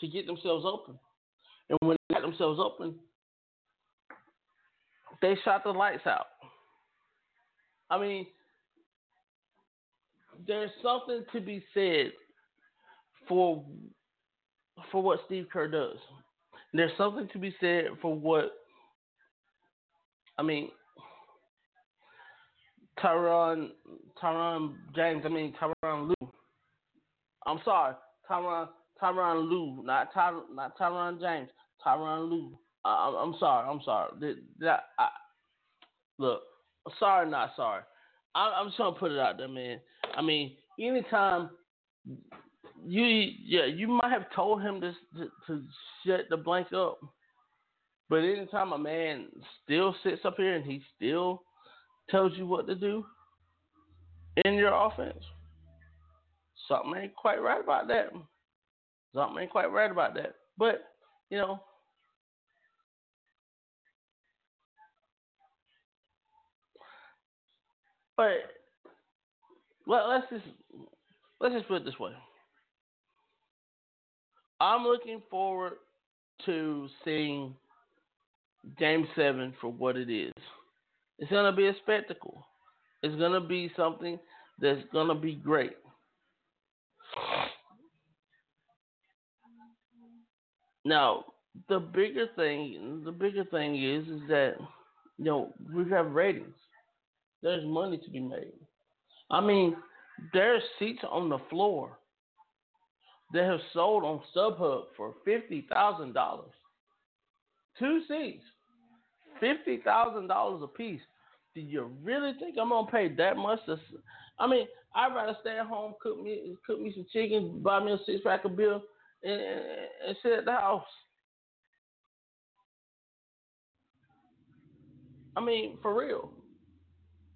to get themselves open, and when they got themselves open, they shot the lights out. I mean, there's something to be said for for what Steve Kerr does. There's something to be said for what I mean Tyron Tyron James, I mean Tyronn Lue. I'm sorry, Tyron Tyronn Lue, not Ty, not Tyron James, Tyronn Lue. I, I'm sorry, I'm sorry. That, that I, look, sorry, not sorry. I, I'm just gonna put it out there, man. I mean, anytime you yeah, you might have told him to, to to shut the blank up, but anytime a man still sits up here and he still tells you what to do in your offense, something ain't quite right about that. Something ain't quite right about that. But you know. But let, let's just let's just put it this way. I'm looking forward to seeing Game Seven for what it is. It's gonna be a spectacle. It's gonna be something that's gonna be great. Now, the bigger thing, the bigger thing is, is that you know we have ratings. There's money to be made. I mean, there's seats on the floor that have sold on StubHub for fifty thousand dollars. Two seats, fifty thousand dollars a piece. Do you really think I'm gonna pay that much? To, I mean, I'd rather stay at home, cook me, cook me some chicken, buy me a six pack of beer, and, and sit at the house. I mean, for real.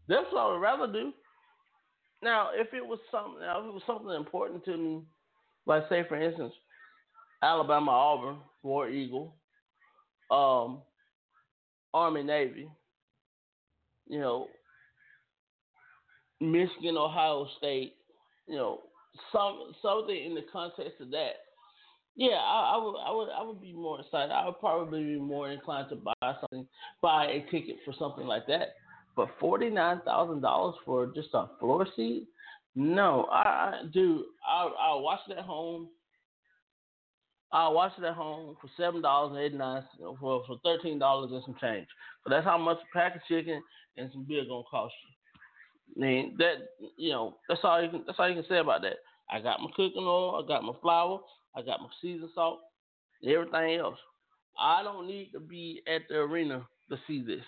That's what I would rather do. Now, if it was something, if it was something important to me, like say for instance, Alabama, Auburn, War Eagle, um, Army, Navy, you know, Michigan, Ohio State, you know, some something in the context of that. Yeah, I, I, would, I would, I would be more excited. I would probably be more inclined to buy something, buy a ticket for something like that. But forty nine thousand dollars for just a floor seat? No, I, I do. I I'll watch it at home. I'll watch it at home for seven dollars and eighty nine for for thirteen dollars and some change. But that's how much a pack of chicken and some beer gonna cost you. I mean that you know that's all you can that's all you can say about that. I got my cooking oil, I got my flour, I got my season salt, everything else. I don't need to be at the arena to see this.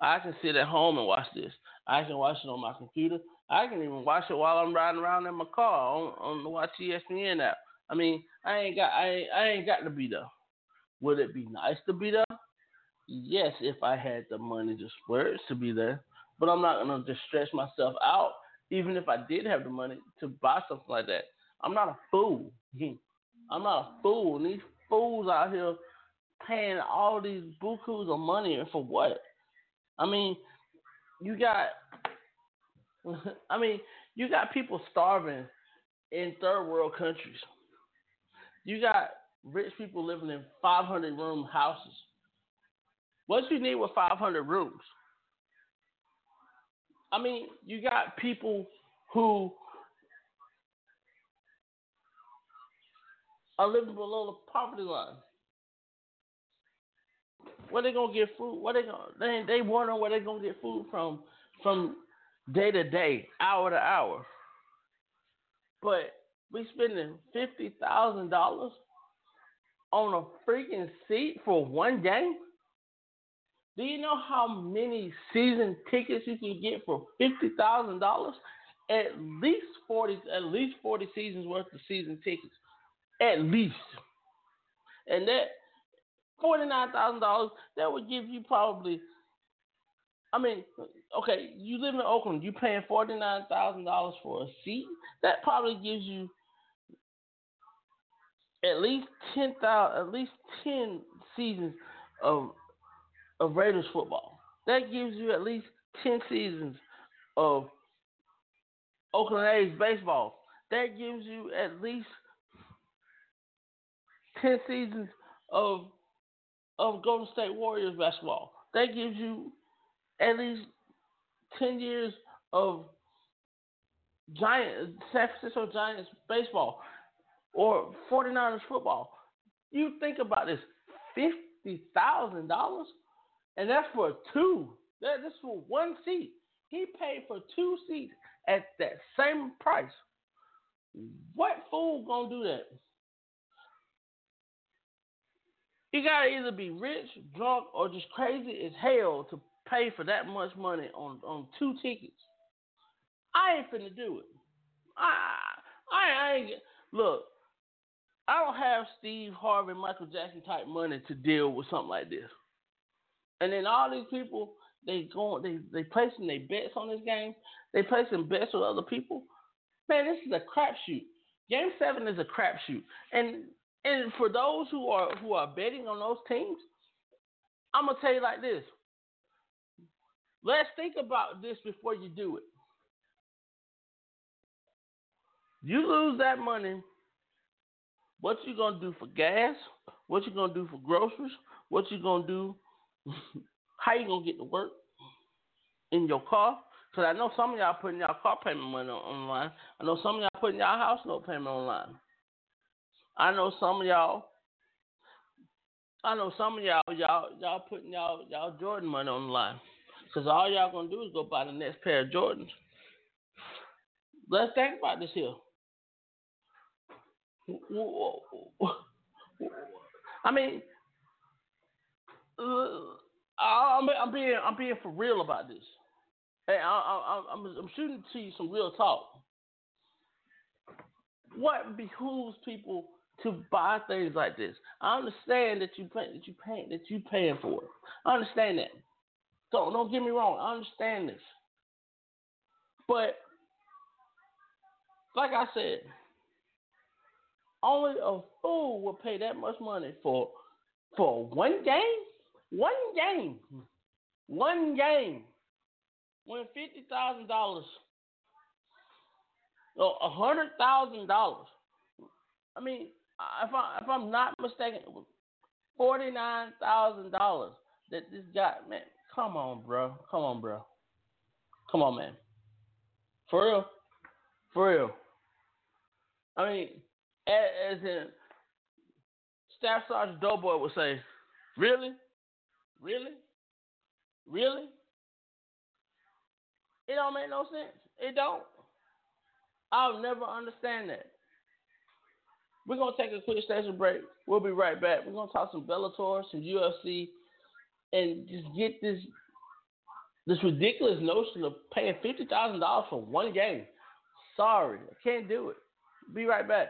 I can sit at home and watch this. I can watch it on my computer. I can even watch it while I'm riding around in my car on, on the Watch ESPN app. I mean, I ain't got I ain't, I ain't got to be there. Would it be nice to be there? Yes, if I had the money to splurge to be there. But I'm not gonna just stretch myself out, even if I did have the money to buy something like that. I'm not a fool. [laughs] I'm not a fool. And these fools out here paying all these bukus of money for what? I mean, you got [laughs] I mean, you got people starving in third world countries. You got rich people living in 500 room houses. What do you need with 500 rooms? I mean, you got people who are living below the poverty line. Where they gonna get food? Where they gonna they they wonder where they gonna get food from from day to day, hour to hour. But we spending fifty thousand dollars on a freaking seat for one game. Do you know how many season tickets you can get for fifty thousand dollars? At least forty, at least forty seasons worth of season tickets, at least. And that forty nine thousand dollars that would give you probably. I mean, okay, you live in Oakland, you're paying forty nine thousand dollars for a seat. That probably gives you at least ten thousand, at least ten seasons of of Raiders football. That gives you at least ten seasons of Oakland A's baseball. That gives you at least ten seasons of of Golden State Warriors basketball. That gives you at least ten years of Giant San Francisco Giants baseball or 49ers football. You think about this, fifty thousand dollars, and that's for two. That, That is for one seat. He paid for two seats at that same price. What fool gonna do that? You gotta either be rich, drunk, or just crazy as hell to pay for that much money on, on two tickets. I ain't finna do it. I I, I ain't look. I don't have Steve Harvey, Michael Jackson type money to deal with something like this. And then all these people, they going, they they placing their bets on this game. They placing bets with other people. Man, this is a crapshoot. Game seven is a crapshoot. And and for those who are who are betting on those teams, I'm gonna tell you like this. Let's think about this before you do it. You lose that money. What you gonna do for gas? What you gonna do for groceries? What you gonna do? [laughs] How you gonna get to work in your car? Cause I know some of y'all putting y'all car payment money online. I know some of y'all putting y'all house note payment online. I know some of y'all. I know some of y'all y'all y'all putting y'all y'all Jordan money on the line. Cause all y'all gonna do is go buy the next pair of Jordans. Let's think about this here. I mean, I'm, being I'm being for real about this. Hey, I, I'm shooting to you some real talk. What behooves people to buy things like this? I understand that you pay, that you pay that you paying for it. I understand that. Don't don't get me wrong. I understand this, but like I said, only a fool will pay that much money for for one game. One game. One game. When fifty thousand dollars or a hundred thousand dollars. I mean, if I if I'm not mistaken, forty nine thousand dollars that this guy man, come on, bro. Come on, bro. Come on, man. For real. For real. I mean, as in Staff Sergeant Doughboy would say, Really? Really? Really? It don't make no sense. It don't. I'll never understand that. We're gonna take a quick station break. We'll be right back. We're gonna talk some Bellator, some UFC, and just get this this ridiculous notion of paying fifty thousand dollars for one game. Sorry, I can't do it. Be right back.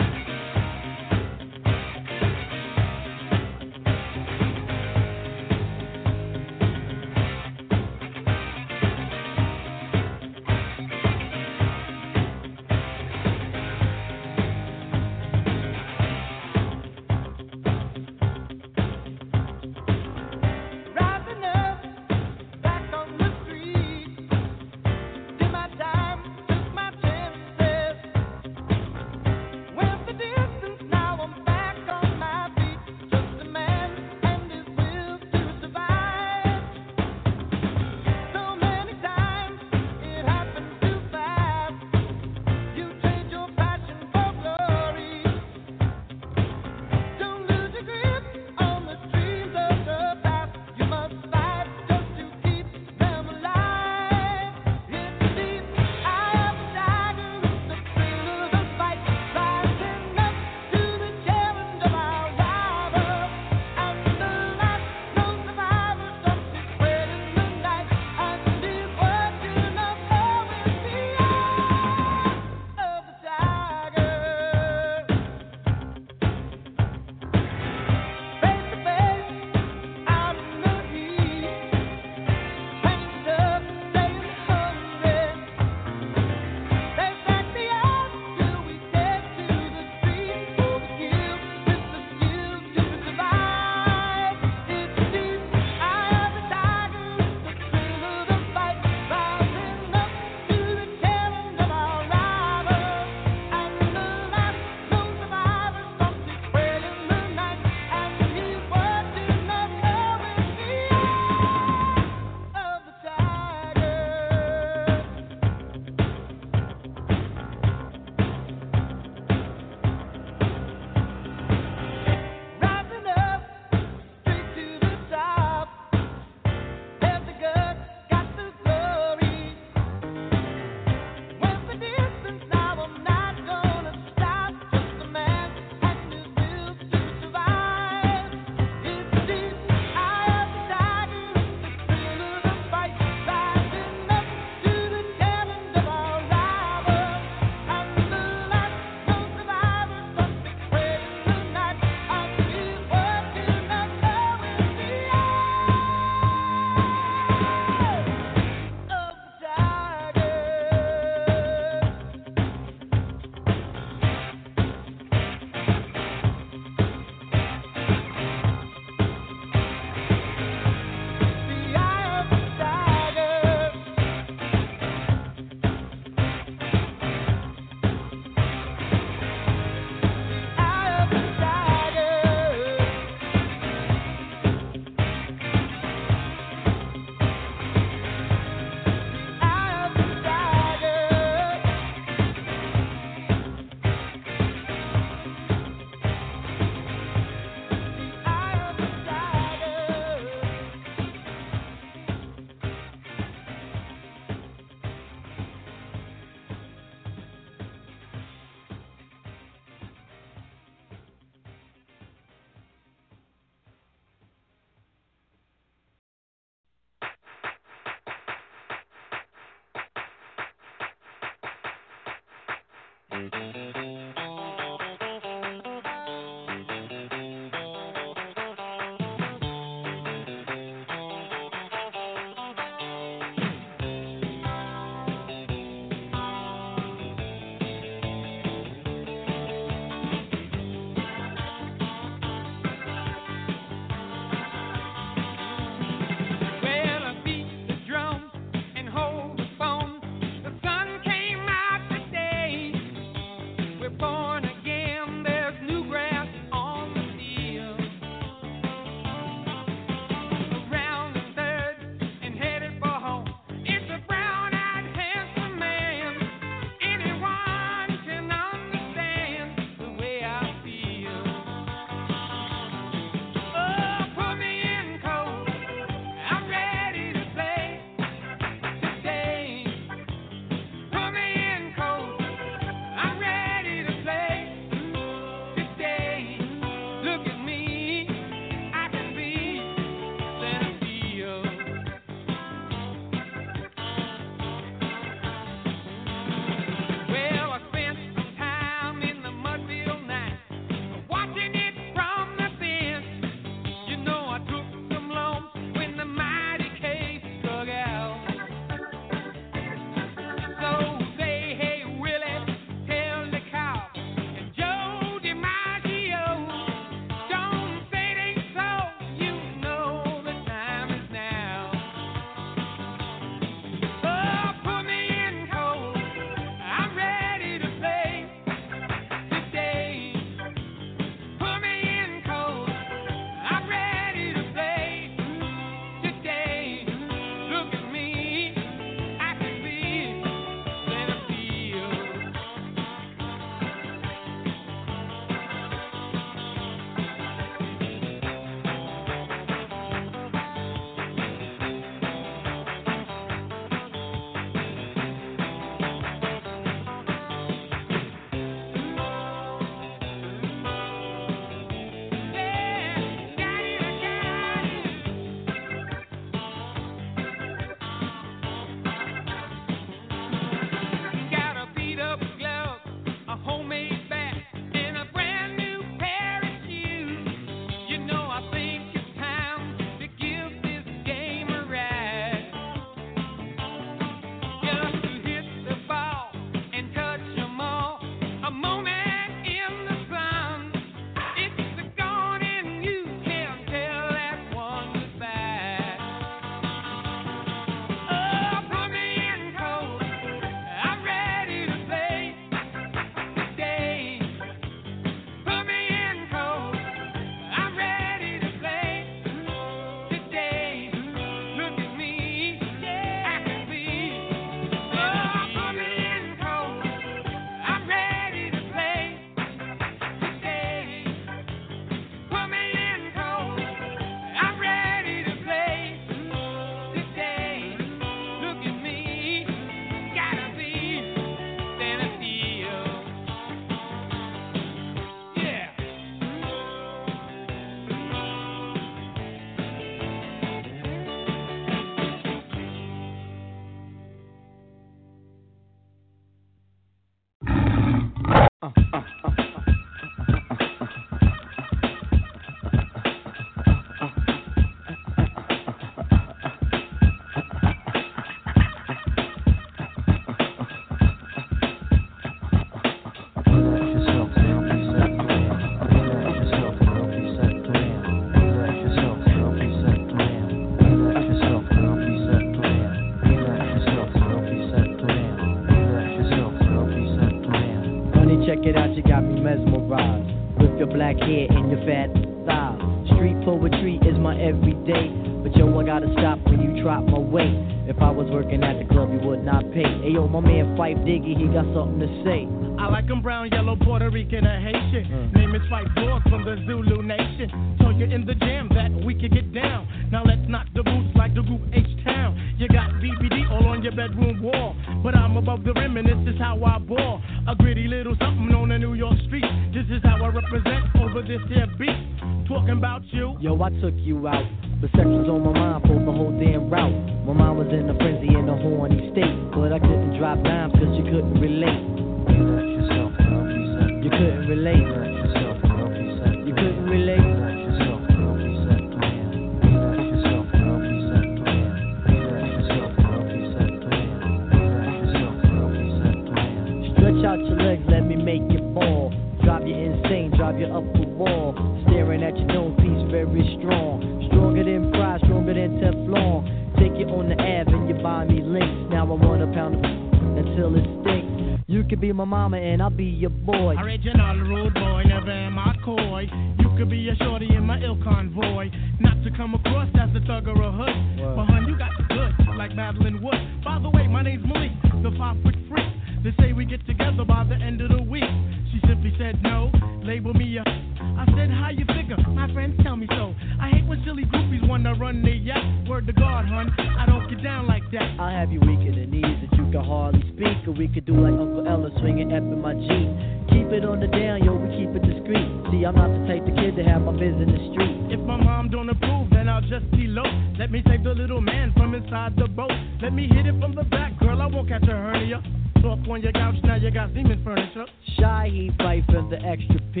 Catch a hernia. Soft on your couch, now you got Siemens furniture. Shy, he fight for the extra P.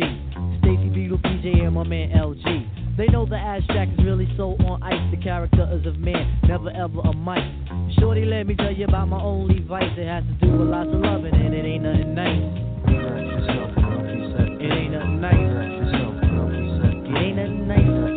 Stacy Beetle, PJ, and my man LG. They know the ass jack is really so on ice. The character is of man, never ever a mic. Shorty, let me tell you about my only vice. It has to do with lots of loving, and it ain't nothing nice. It ain't nothing nice. It ain't nothing nice.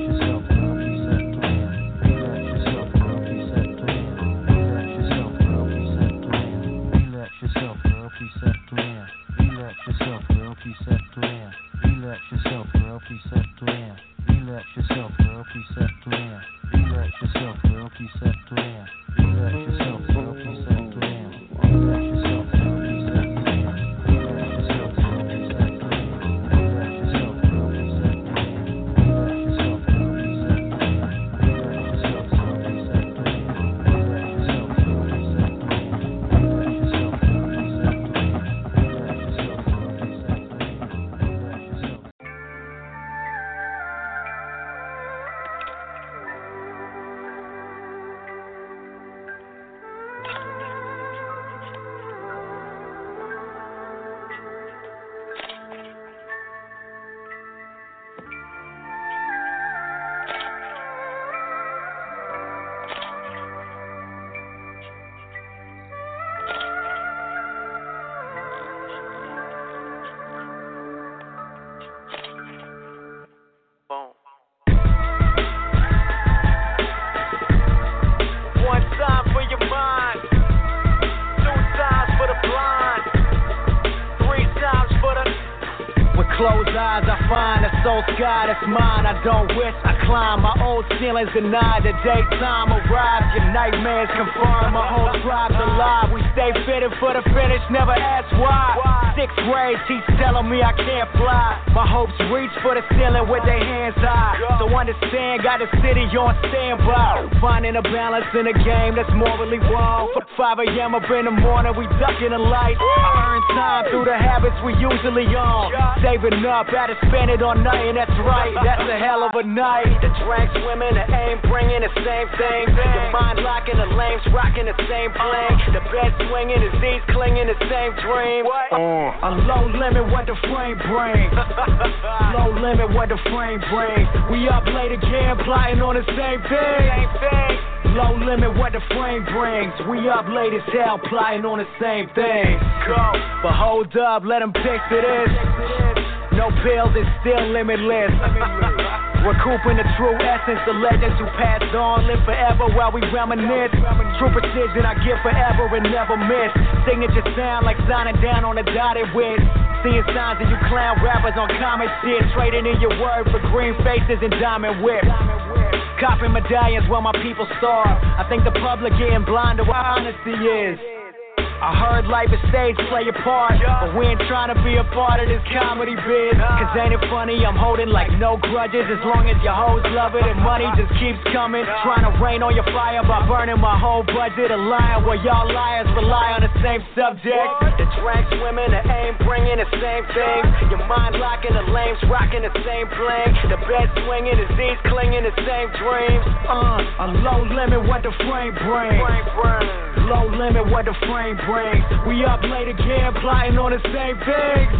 Yourself, girl, please. Relax yourself, girl, down. Relax yourself, girl, denied. The daytime arrives. Your nightmares confirm. My whole tribe's alive. We stay fitted for the finish. Never ask why. Sixth grade teach telling me I can't fly. My hopes reach for the ceiling with their hands high. So understand, got the city on standby. Finding a balance in a game that's morally wrong. For 5 a.m. up in the morning, we ducking the light. I earn time through the habits we usually on. Saving up, had to spend it on nothing, that's right. That's a hell of a night. The drink swimming, the aim bringing the same thing. Your mind locking, the lames rocking the same plane. The bed swinging, the Z's clinging the same dream. Uh, a low limit, what the frame brings. [laughs] low limit, what the frame brings. We up late again, plotting on the same thing. Low limit, what the frame brings. We up late as hell, plotting on the same thing. Go. But hold up, let them picture this. No pills, it's still limitless. [laughs] Recouping the true essence, the legends who passed on live forever while we reminisce. True precision, I give forever and never miss. Signature sound like signing down on a dotted with. Seeing signs of you clown rappers on common shit. Trading in your word for green faces and diamond whips. Copping medallions while my people starve. I think the public getting blind to what honesty is. I heard life is stage play a part, but we ain't trying to be a part of this comedy biz. Cause ain't it funny? I'm holding like no grudges as long as your hoes love it and money just keeps coming. Trying to rain on your fire by burning my whole budget. A lion where y'all liars rely on the same subject. The drink swimming, the aim bringing the same thing. Your mind locking, the lames rocking the same bling. The bed swinging, the Z's clinging the same dreams. Uh, a low limit, what the frame brings. Low limit, what the frame brings. We up late again, plotting on the same things.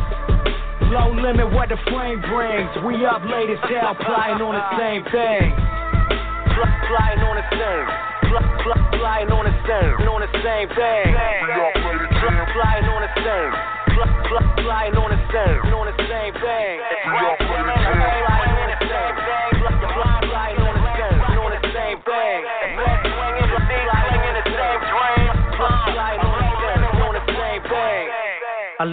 Low limit, what the frame brings. We up late as hell, plotting on the same thing. Pl- Plotting on the same. Plotting on the same. On the same thing. Plotting on the same. Flying on the same, on the same thing. Flying on the same thing.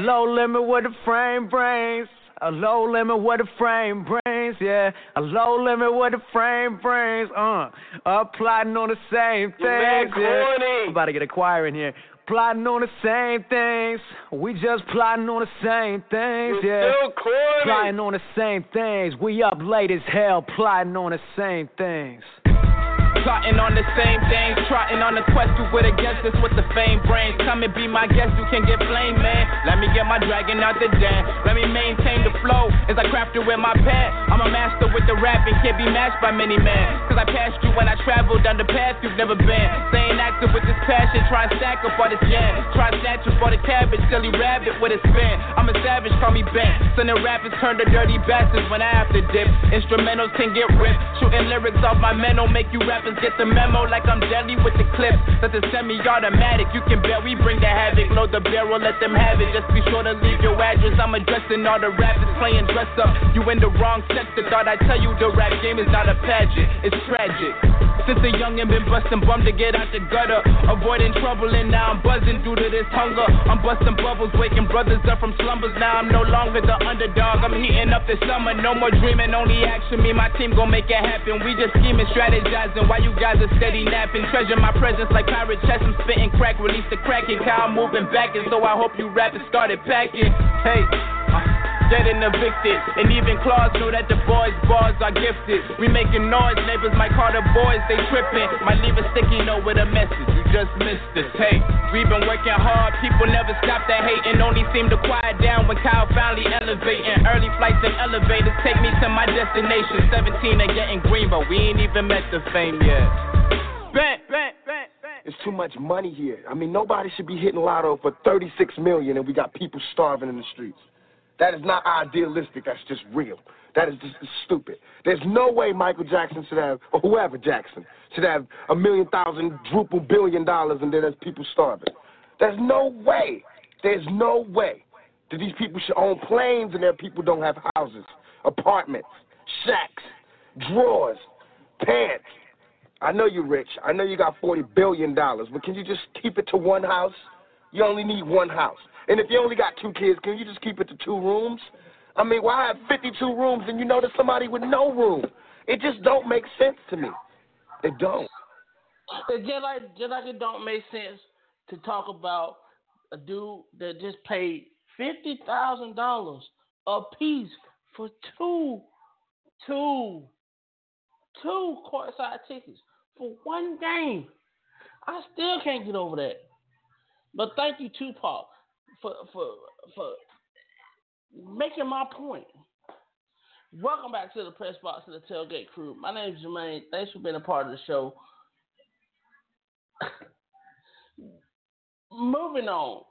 Low limit with the frame brings. A low limit with the frame brings, yeah. A low limit with the frame brings, uh. Plotting on the same things, yeah. I'm about to get a choir in here. Plotting on the same things. We just plotting on the same things, You're yeah. so corny. Plotting on the same things. We up late as hell, plotting on the same things. Plotting on the same thing, trotting on the quest to with against us with the fame brains. Come and be my guest, you can get flame, man. Let me get my dragon out the den. Let me maintain the flow as I craft it with my pen. I'm a master with the rap and can't be matched by many men. Cause I passed you when I traveled down the path you've never been. Staying active with this passion, try and stack up all this jam. Try and snatch up all the cabbage, silly rabbit with a spin. I'm a savage, call me Ben. Sending rappers turn to dirty bastards when I have to dip. Instrumentals can get ripped. Shooting lyrics off my mental, make you rappers get the memo like I'm deadly with the clips. That's a semi-automatic, you can bet we bring the havoc. Load the barrel, let them have it. Just be sure to leave your address. I'm addressing all the rappers playing dress up. You in the wrong sector, thought I tell you the rap game is not a pageant. It's tragic. Since a youngin' been bustin' bum to get out the gutter, avoiding trouble and now I'm buzzing due to this hunger. I'm busting bubbles, waking brothers up from slumbers. Now I'm no longer the underdog. I'm heating up this summer, no more dreaming, only action. Me, my team gon' make it happen. We just scheming, strategizing while you guys are steady napping. Treasure my presence like pirate chest. I'm spitting crack, release the cracking. Cow moving back, and so I hope you rappers started packing. Hey. uh, Dead and evicted, and even Claus knew that the boys' bars are gifted. We making noise, neighbors might call the boys, they tripping. Might leave a sticky note with a message, you just missed this. Hey, we been working hard, people never stop that hating, only seem to quiet down when Kyle finally elevating. Early flights and elevators take me to my destination. 17 and getting green, but we ain't even met the fame yet. Bent. It's too much money here. I mean, nobody should be hitting lotto for 36 million and we got people starving in the streets. That is not idealistic. That's just real. That is just stupid. There's no way Michael Jackson should have, or whoever Jackson, should have a million thousand, druple billion dollars and then there's people starving. There's no way. There's no way that these people should own planes and their people don't have houses, apartments, shacks, drawers, pants. I know you're rich. I know you got $40 billion, but can you just keep it to one house? You only need one house. And if you only got two kids, can you just keep it to two rooms? I mean, why have 52 rooms and you there's somebody with no room? It just don't make sense to me. It don't. It's just like just like it don't make sense to talk about a dude that just paid fifty thousand dollars a piece for two, two, two courtside tickets for one game. I still can't get over that. But thank you, Tupac, for for for making my point. Welcome back to the press box of the tailgate crew. My name is Jermaine. Thanks for being a part of the show. [coughs] Moving on.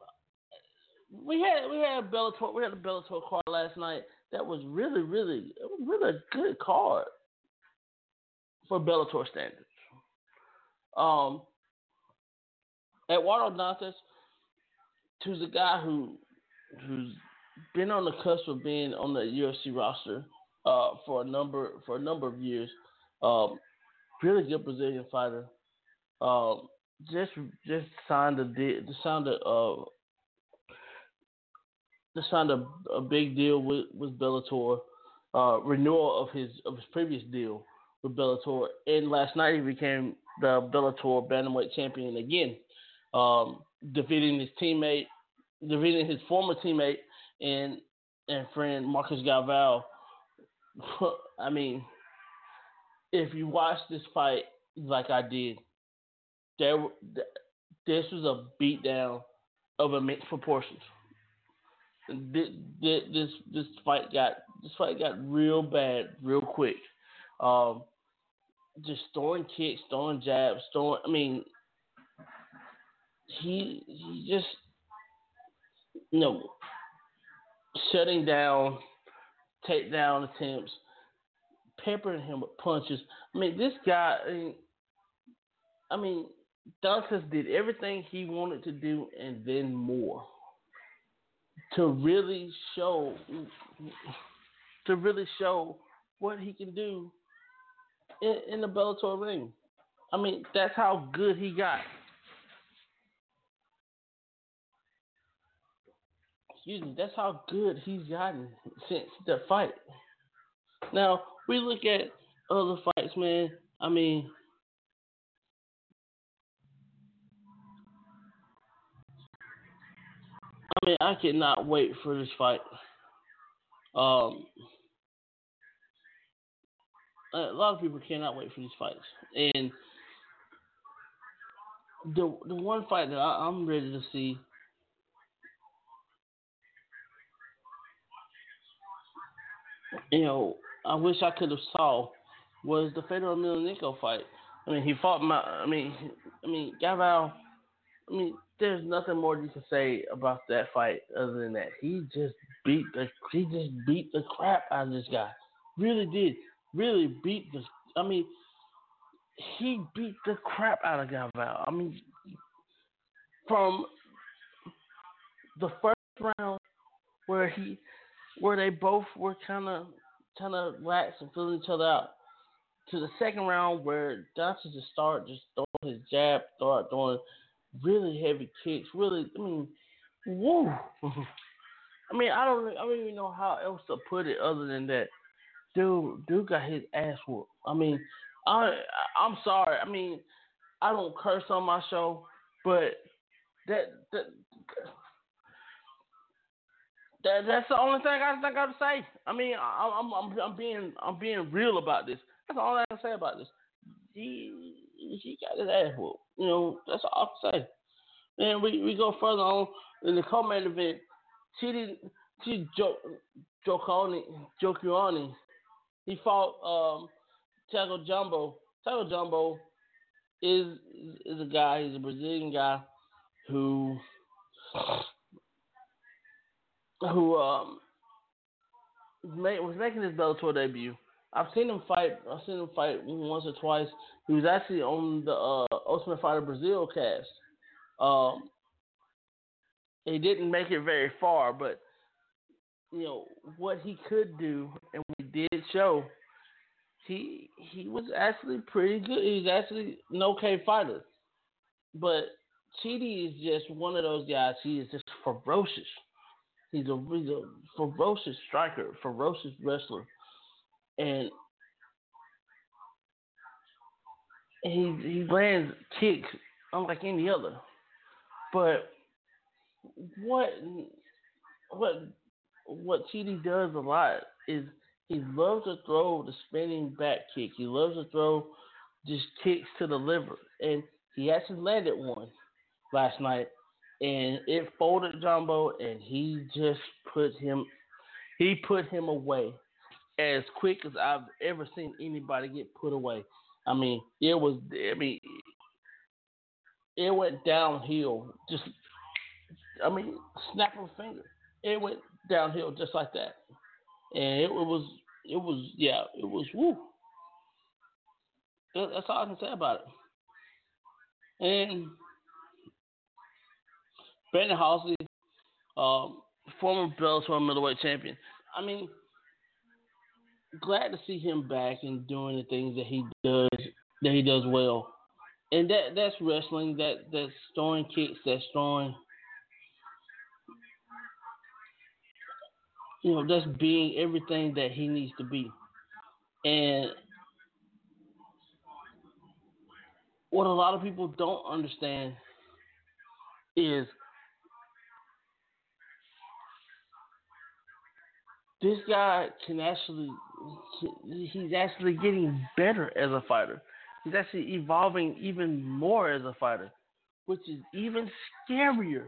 We had we had a Bellator we had a Bellator card last night that was really, really it was really a good card for Bellator standards. Um Eduardo Dantas, who's a guy who who's been on the cusp of being on the UFC roster uh, for a number for a number of years. Um, really good Brazilian fighter. Um, just just signed a deal. Signed a uh, just signed a, a big deal with with Bellator. Uh, renewal of his of his previous deal with Bellator, and last night he became the Bellator bantamweight champion again, um, defeating his teammate, defeating his former teammate and and friend Marcos Galvão. [laughs] I mean, if you watch this fight like I did, there this was a beatdown of immense proportions. This, this this fight got this fight got real bad real quick. Um, just throwing kicks, throwing jabs, throwing. I mean, he he just you know shutting down takedown attempts, peppering him with punches. I mean, this guy. I mean, I mean, did everything he wanted to do and then more. to really show to really show what he can do in, in the Bellator ring. I mean, that's how good he got. Excuse me, that's how good he's gotten since the fight. Now, we look at other fights, man. I mean, I mean, I cannot wait for this fight. Um, a lot of people cannot wait for these fights, and the the one fight that I, I'm ready to see. You know, I wish I could have saw was the Fedor Emelianenko fight. I mean, he fought my. I mean, I mean, Gaval. I mean, there's nothing more you can say about that fight other than that he just beat the he just beat the crap out of this guy. Really did. Really beat the. I mean, he beat the crap out of Gaval. I mean, from the first round where he where they both were kind of kind of lax and feeling each other out to the second round where Johnson just started just throwing his jab, start throwing really heavy kicks. Really, I mean, woo. [laughs] I mean, I don't, I don't even know how else to put it other than that. Dude, dude got his ass whooped. I mean, I, I'm sorry. I mean, I don't curse on my show, but that, that, that that's the only thing I think I say. I mean, I, I'm, I'm, I'm being, I'm being real about this. That's all I can say about this. He, he got his ass whooped. You know, that's all I can say. And we, we go further on in the co-main event. Chidi, Chidi jo, Jokoni, Jokiani, he fought um, Thiago Jumbo. Thiago Jumbo is is a guy. He's a Brazilian guy who who um was making his Bellator debut. I've seen him fight. I've seen him fight once or twice. He was actually on the uh, Ultimate Fighter Brazil cast. Um, he didn't make it very far, but you know what he could do, and we did show. He he was actually pretty good. He was actually an okay fighter, but Chidi is just one of those guys. He is just ferocious. He's a he's a ferocious striker, ferocious wrestler, and he he lands kicks unlike any other. But what what what Chidi does a lot is he loves to throw the spinning back kick. He loves to throw just kicks to the liver, and he actually landed one last night, and it folded Jumbo, and he just put him he put him away as quick as I've ever seen anybody get put away. I mean, it was I mean it went downhill just I mean, snap of a finger. It went downhill just like that. And it was it was yeah, it was woo. That's all I can say about it. And Brandon Halsey, um, former Bellator middleweight champion. I mean, glad to see him back and doing the things that he does that he does well. And that that's wrestling, that that's throwing kicks, that's throwing you know, that's being everything that he needs to be. And what a lot of people don't understand is this guy can actually he's actually getting better as a fighter. He's actually evolving even more as a fighter, which is even scarier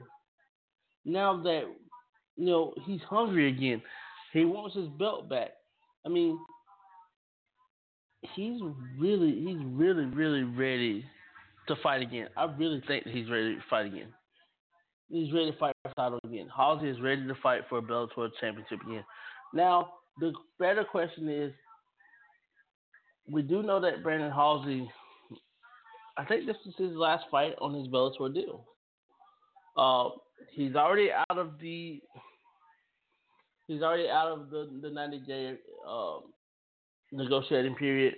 now that you know he's hungry again. He wants his belt back. I mean, he's really he's really really ready to fight again. I really think that he's ready to fight again. He's ready to fight for title again. Halsey is ready to fight for a Bellator championship again. Now, the better question is, we do know that Brandon Halsey, I think this is his last fight on his Bellator deal. Uh, he's already out of the He's already out of the the 90 day um, negotiating period.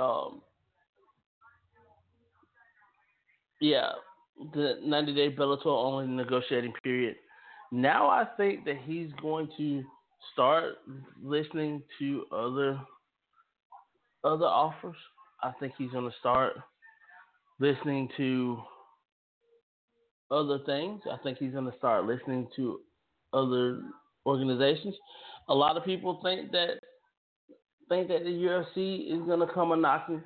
Um, yeah, the 90 day Bellator only negotiating period. Now I think that he's going to start listening to other other offers. I think he's going to start listening to other things. I think he's going to start listening to other organizations. A lot of people think that think that the UFC is going to come a knocking.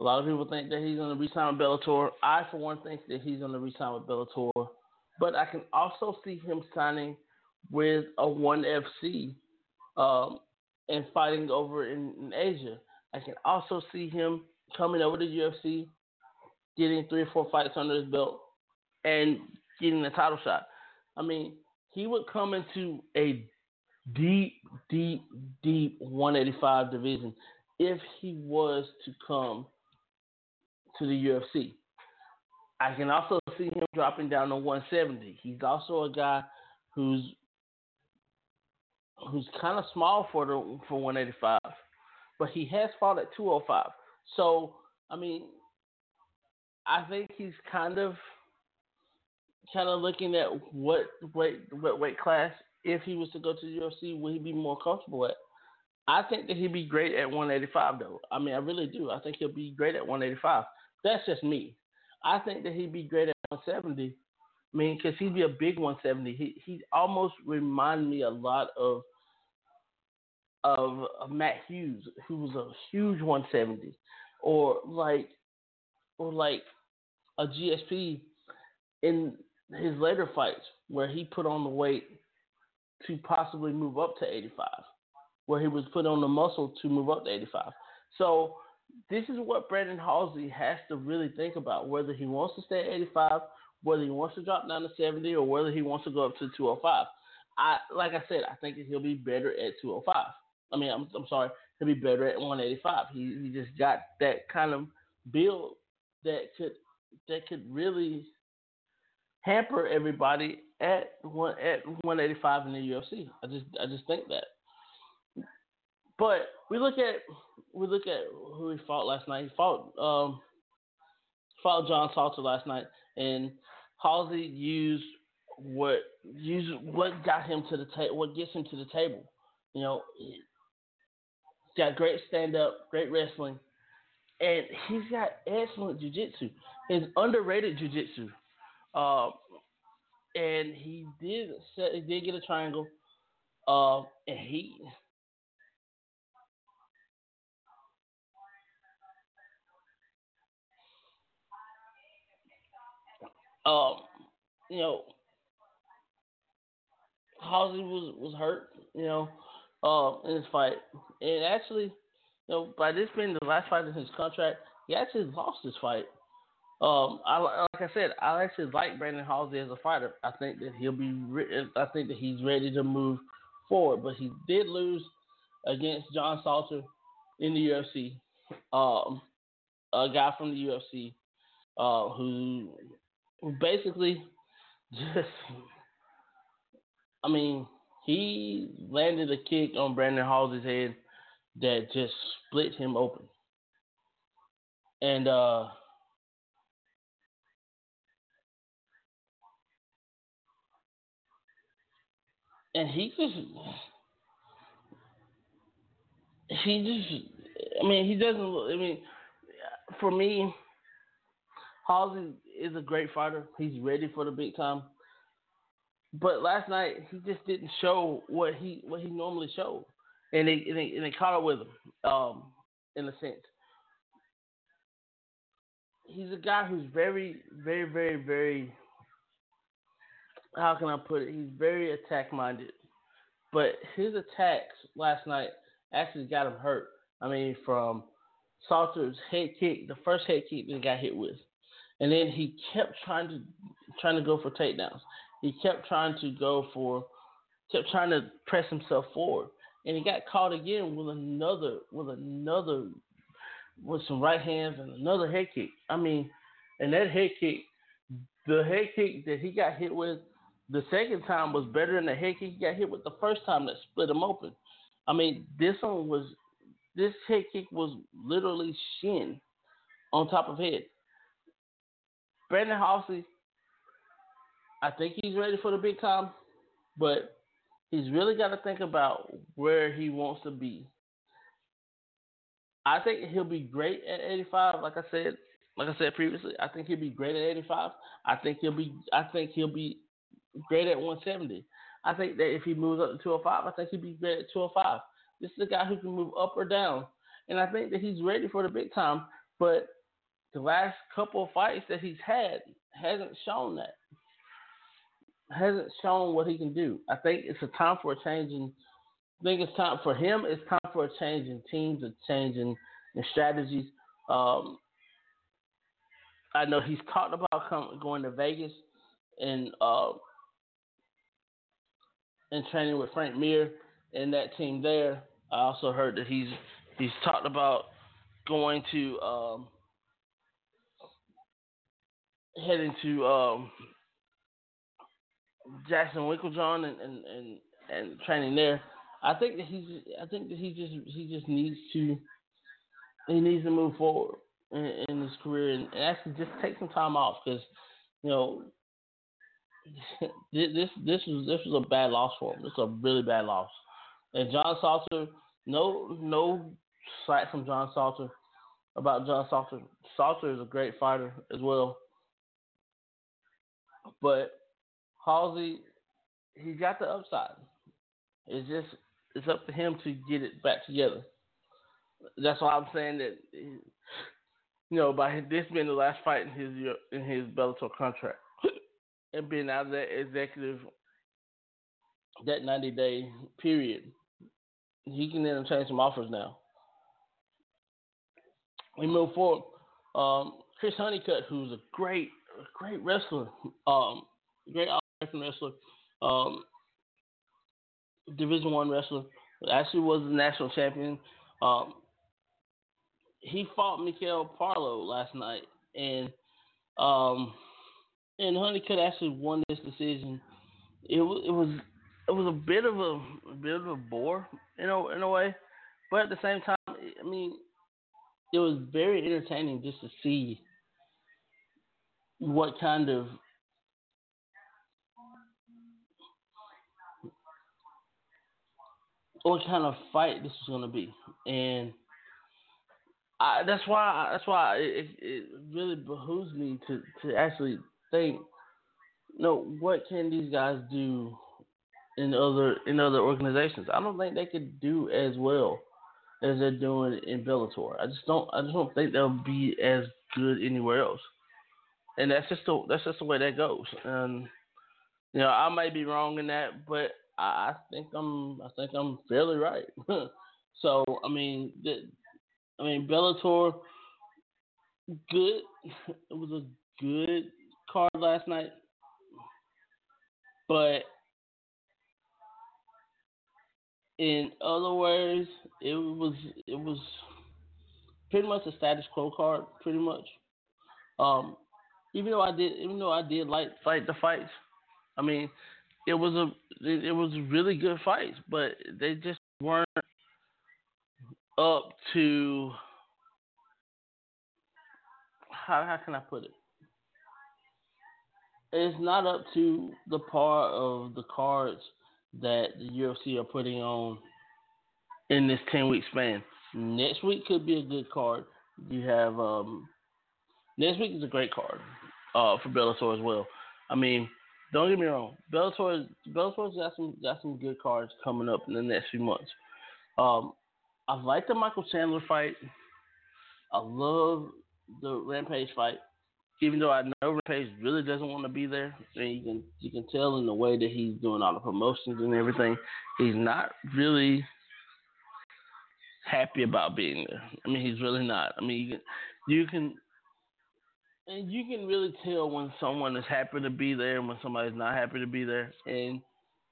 A lot of people think that he's going to resign with Bellator. I, for one, think that he's going to resign with Bellator. But I can also see him signing with a ONE FC um, and fighting over in, in Asia. I can also see him coming over to UFC, getting three or four fights under his belt, and getting a title shot. I mean, he would come into a deep, deep, deep 185 division if he was to come to the UFC. I can also see him dropping down to 170. He's also a guy who's who's kind of small for the for 185, but he has fought at 205. So I mean, I think he's kind of kind of looking at what weight what weight class if he was to go to the UFC would he be more comfortable at. I think that he'd be great at 185 though. I mean, I really do. I think he'll be great at 185. That's just me. I think that he'd be great at 170. I mean, because he'd be a big 170. He he almost remind me a lot of, of of Matt Hughes, who was a huge 170, or like or like a GSP in his later fights where he put on the weight to possibly move up to 85, where he was put on the muscle to move up to 85. So this is what Brandon Halsey has to really think about whether he wants to stay at 85, whether he wants to drop down to 70, or whether he wants to go up to 205. I like I said, I think he'll be better at 205. I mean, I'm, I'm sorry, he'll be better at 185. He he just got that kind of build that could that could really hamper everybody at one at 185 in the UFC. I just I just think that. But we look at we look at who he fought last night. He fought um fought John Salter last night, and Halsey used what used what got him to the table, what gets him to the table. You know, he's got great stand up, great wrestling, and he's got excellent jiu-jitsu. His underrated jiu-jitsu. Uh, and he did set, he did get a triangle. Uh, and he um, you know, Halsey was was hurt, you know, uh, in his fight, and actually, you know, by this being the last fight in his contract, he actually lost his fight. Um, I like I said, I actually like Brandon Halsey as a fighter. I think that he'll be. Re- I think that he's ready to move forward, but he did lose against John Salter in the UFC. Um, a guy from the UFC uh, who basically just, I mean, he landed a kick on Brandon Halsey's head that just split him open. And uh, and he just he just I mean he doesn't I mean for me Halsey is a great fighter. He's ready for the big time. But last night he just didn't show what he what he normally showed, and they and they, and caught up with him, um, in a sense. He's a guy who's very, very, very, very. How can I put it? He's very attack minded, but his attacks last night actually got him hurt. I mean, from Salter's head kick, the first head kick that he got hit with, and then he kept trying to trying to go for takedowns. He kept trying to go for kept trying to press himself forward, and he got caught again with another with another with some right hands and another head kick. I mean, and that head kick, the head kick that he got hit with the second time was better than the head kick he got hit with the first time that split him open. I mean, this one was this head kick was literally shin on top of head. Brandon Halsey, I think he's ready for the big time, but he's really got to think about where he wants to be. I think he'll be great at 85. Like I said, like I said previously, I think he'll be great at 85. I think he'll be. I think he'll be great at 170. I think that if he moves up to 205, I think he'll be great at 205. This is a guy who can move up or down, and I think that he's ready for the big time. But the last couple of fights that he's had hasn't shown that. Hasn't shown what he can do. I think it's a time for a change in. I think it's time for him. It's time for a change in teams, a change in, in strategies. Um, I know he's talked about come, going to Vegas and uh, and training with Frank Mir and that team there. I also heard that he's he's talked about going to um, heading to um, Jackson Winkeljohn and, and, and, and training there. I think that he's I think that he just he just needs to he needs to move forward in, in his career and actually just take some time off because you know [laughs] this this was this was a bad loss for him. This is a really bad loss. And John Salter, no no slight from John Salter about John Salter. Salter is a great fighter as well. But Halsey, he got the upside. It's just it's up to him to get it back together. That's why I'm saying that you know by this being the last fight in his in his Bellator contract [laughs] and being out of that executive that 90 day period, he can then entertain some offers now. We move forward. Um, Chris Honeycutt, who's a great, great wrestler, um, great American wrestler, um, Division One wrestler, actually was the national champion. Um, he fought Mikkel Parlo last night, and um, and Honeycutt actually won this decision. It was it was it was a bit of a, a bit of a bore, you know, in a way, but at the same time, I mean, it was very entertaining just to see what kind of what kind of fight this was going to be, and I, that's why that's why it, it really behooves me to to actually think, you know, what can these guys do in other in other organizations? I don't think they could do as well as they're doing in Bellator. I just don't I just don't think they'll be as good anywhere else. And that's just the that's just the way that goes. And you know, I may be wrong in that, but I, I think I'm I think I'm fairly right. [laughs] so I mean, the, I mean Bellator, good. [laughs] It was a good card last night, but in other words, it was it was pretty much a status quo card, pretty much. Um, even though I did, even though I did like fight the fights, I mean, it was a it, it was really good fights, but they just weren't up to how how can I put it? It's not up to the par of the cards that the UFC are putting on in this ten week span. Next week could be a good card. You have um, next week is a great card uh, for Bellator as well. I mean, don't get me wrong, Bellator Bellator's got some got some good cards coming up in the next few months. Um, I like the Michael Chandler fight. I love the Rampage fight even though I know Rampage really doesn't want to be there, and you can you can tell in the way that he's doing all the promotions and everything, he's not really happy about being there. I mean, he's really not. I mean, you can you can and you can really tell when someone is happy to be there and when somebody's not happy to be there. And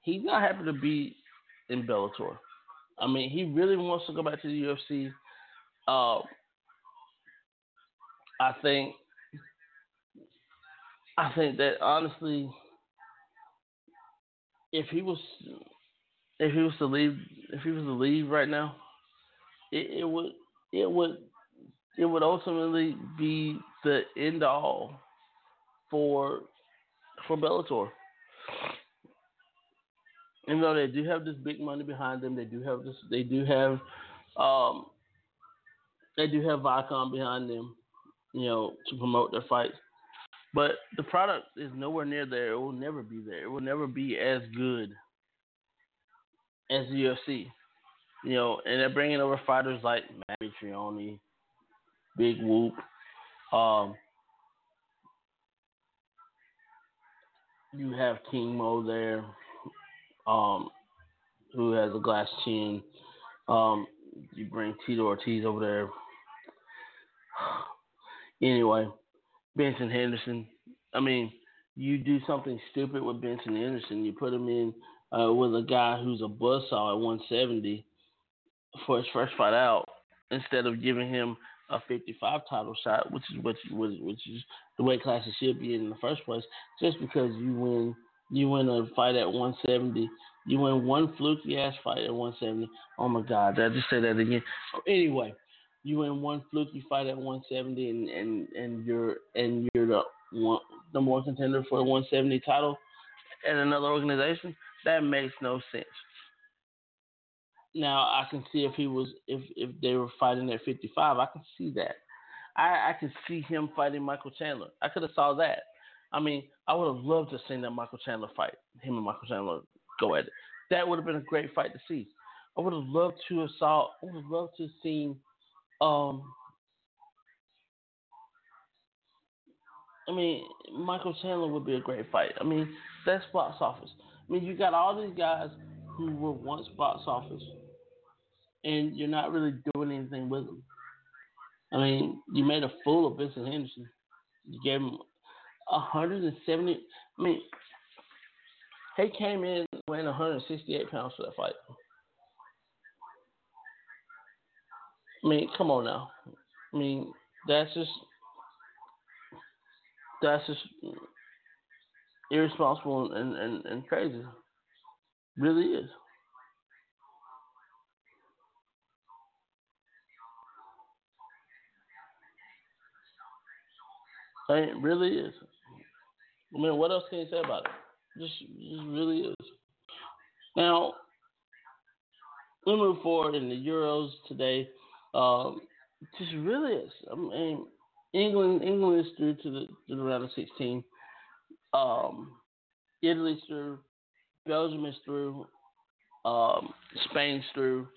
he's not happy to be in Bellator. I mean, he really wants to go back to the UFC. Uh, I think I think that honestly, if he was if he was to leave if he was to leave right now, it, it would it would it would ultimately be the end all for for Bellator. Even though they do have this big money behind them, they do have this they do have um they do have Viacom behind them, you know, to promote their fights. But the product is nowhere near there. It will never be there. It will never be as good as the UFC. You know, and they're bringing over fighters like Matt Mitrione, Big Whoop, um, you have King Mo there, um, who has a glass chin. Um, you bring Tito Ortiz over there. [sighs] Anyway, Benson Henderson. I mean, you do something stupid with Benson Henderson. You put him in uh, with a guy who's a buzzsaw at 170 for his first fight out, instead of giving him a 55 title shot, which is what which, which is the weight class it should be in, the first place. Just because you win you win a fight at 170, you win one fluky ass fight at 170. Oh my God, did I just say that again? Oh, anyway, you win one fluky fight at 170, and and and you're and you're the one number one contender for a 170 title at another organization. That makes no sense. Now I can see if he was if if they were fighting at 55, I can see that. I I could see him fighting Michael Chandler. I could have saw that. I mean, I would have loved to seen that Michael Chandler fight. Him and Michael Chandler go at it. That would have been a great fight to see. I would have loved to have saw. I would have loved to have seen. Um, I mean, Michael Chandler would be a great fight. I mean, that's box office. I mean, you got all these guys who were once box office, and you're not really doing anything with them. I mean, you made a fool of Benson Henderson. You gave him 170. I mean, he came in weighing 168 pounds for that fight. I mean, come on now. I mean, that's just that's just irresponsible and, and, and crazy. Really is. It really is. I mean, what else can you say about it? Just, just really is. Now, we move forward in the Euros today. Um, just really is. I mean, England, England is through to the to the round of 16. Um, Italy's through. Belgium is through. Um, Spain's through.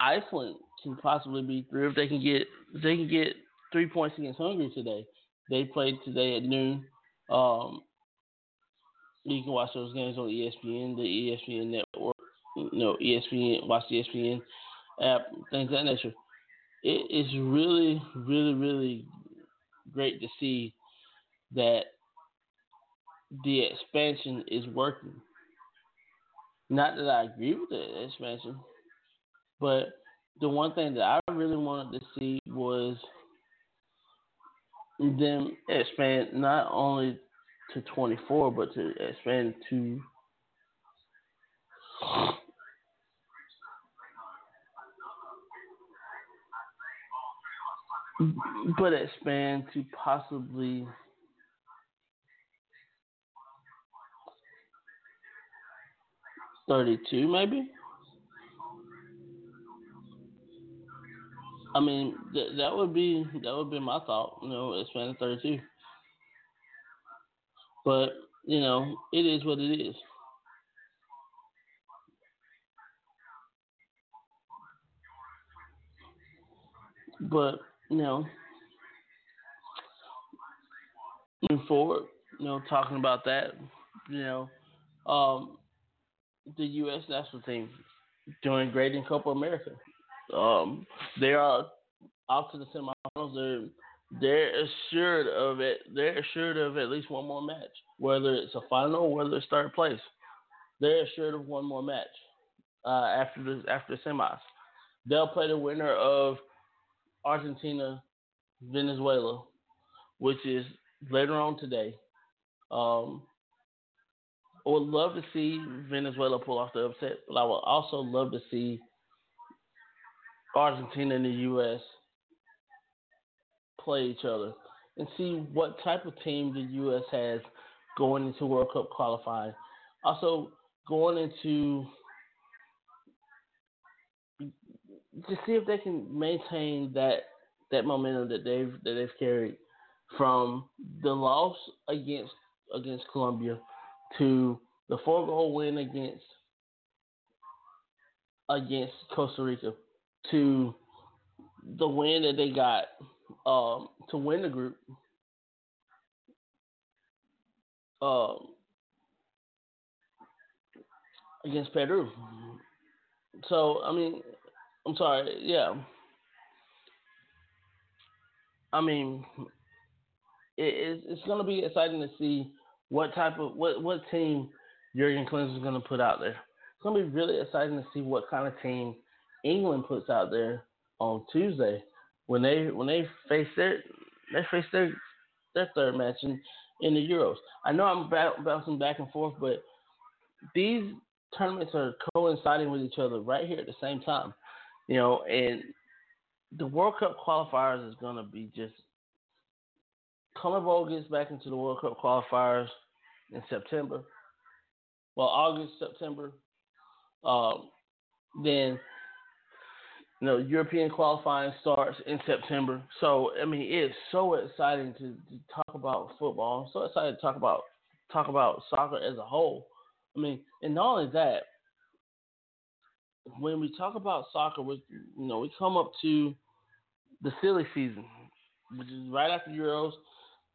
Iceland can possibly be through if they can get if they can get three points against Hungary today. They played today at noon. Um, you can watch those games on ESPN, the ESPN network, you know, ESPN, watch the ESPN app, things of that nature. It is really, really, really great to see that the expansion is working. Not that I agree with the expansion, but the one thing that I really wanted to see was them expand not only to 24, but to expand to but expand to possibly thirty-two, maybe. I mean, th- that would be that would be my thought. You know, expand to thirty-two. But you know, it is what it is. But you know, moving forward, you know, talking about that, you know, um, the U.S. national team doing great in Copa America. Um, they are out to the semifinals. They're they're assured of it. They're assured of at least one more match, whether it's a final or whether it's third place. They're assured of one more match uh, after the after the semis. They'll play the winner of Argentina, Venezuela, which is later on today. Um, I would love to see Venezuela pull off the upset, but I would also love to see Argentina and the U.S. play each other and see what type of team the U.S. has going into World Cup qualifying. Also, going into to see if they can maintain that that momentum that they've that they've carried from the loss against against Colombia to the four goal win against against Costa Rica to the win that they got um, to win the group um, against Peru. So I mean, I'm sorry, yeah. I mean, it, it's, it's going to be exciting to see what type of what what team Jurgen Klinsmann is going to put out there. It's going to be really exciting to see what kind of team England puts out there on Tuesday when they when they face their they face their their third match in, in the Euros. I know I'm bouncing back and forth, but these tournaments are coinciding with each other right here at the same time. You know, and the World Cup qualifiers is going to be just. CONMEBOL gets back into the World Cup qualifiers in September. Well, August, September. Um, then, you know, European qualifying starts in September. So, I mean, it's so exciting to, to talk about football. I'm so excited to talk about talk about soccer as a whole. I mean, and not only that, when we talk about soccer, we you know we come up to the silly season, which is right after Euros.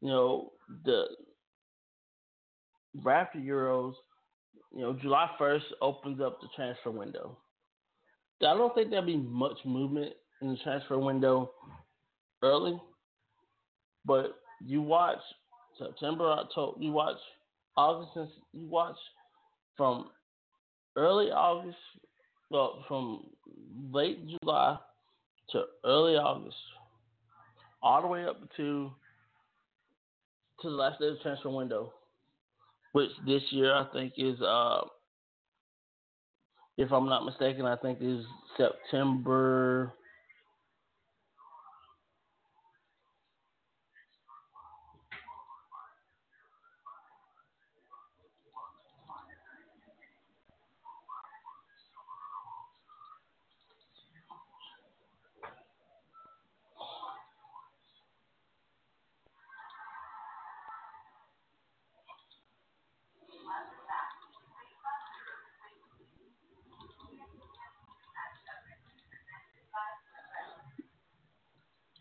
You know the right after Euros. You know July first opens up the transfer window. I don't think there'll be much movement in the transfer window early, but you watch September, October, you watch August, you watch from early August well, from late July to early August, all the way up to to the last day of the transfer window, which this year I think is, uh, if I'm not mistaken, I think is September.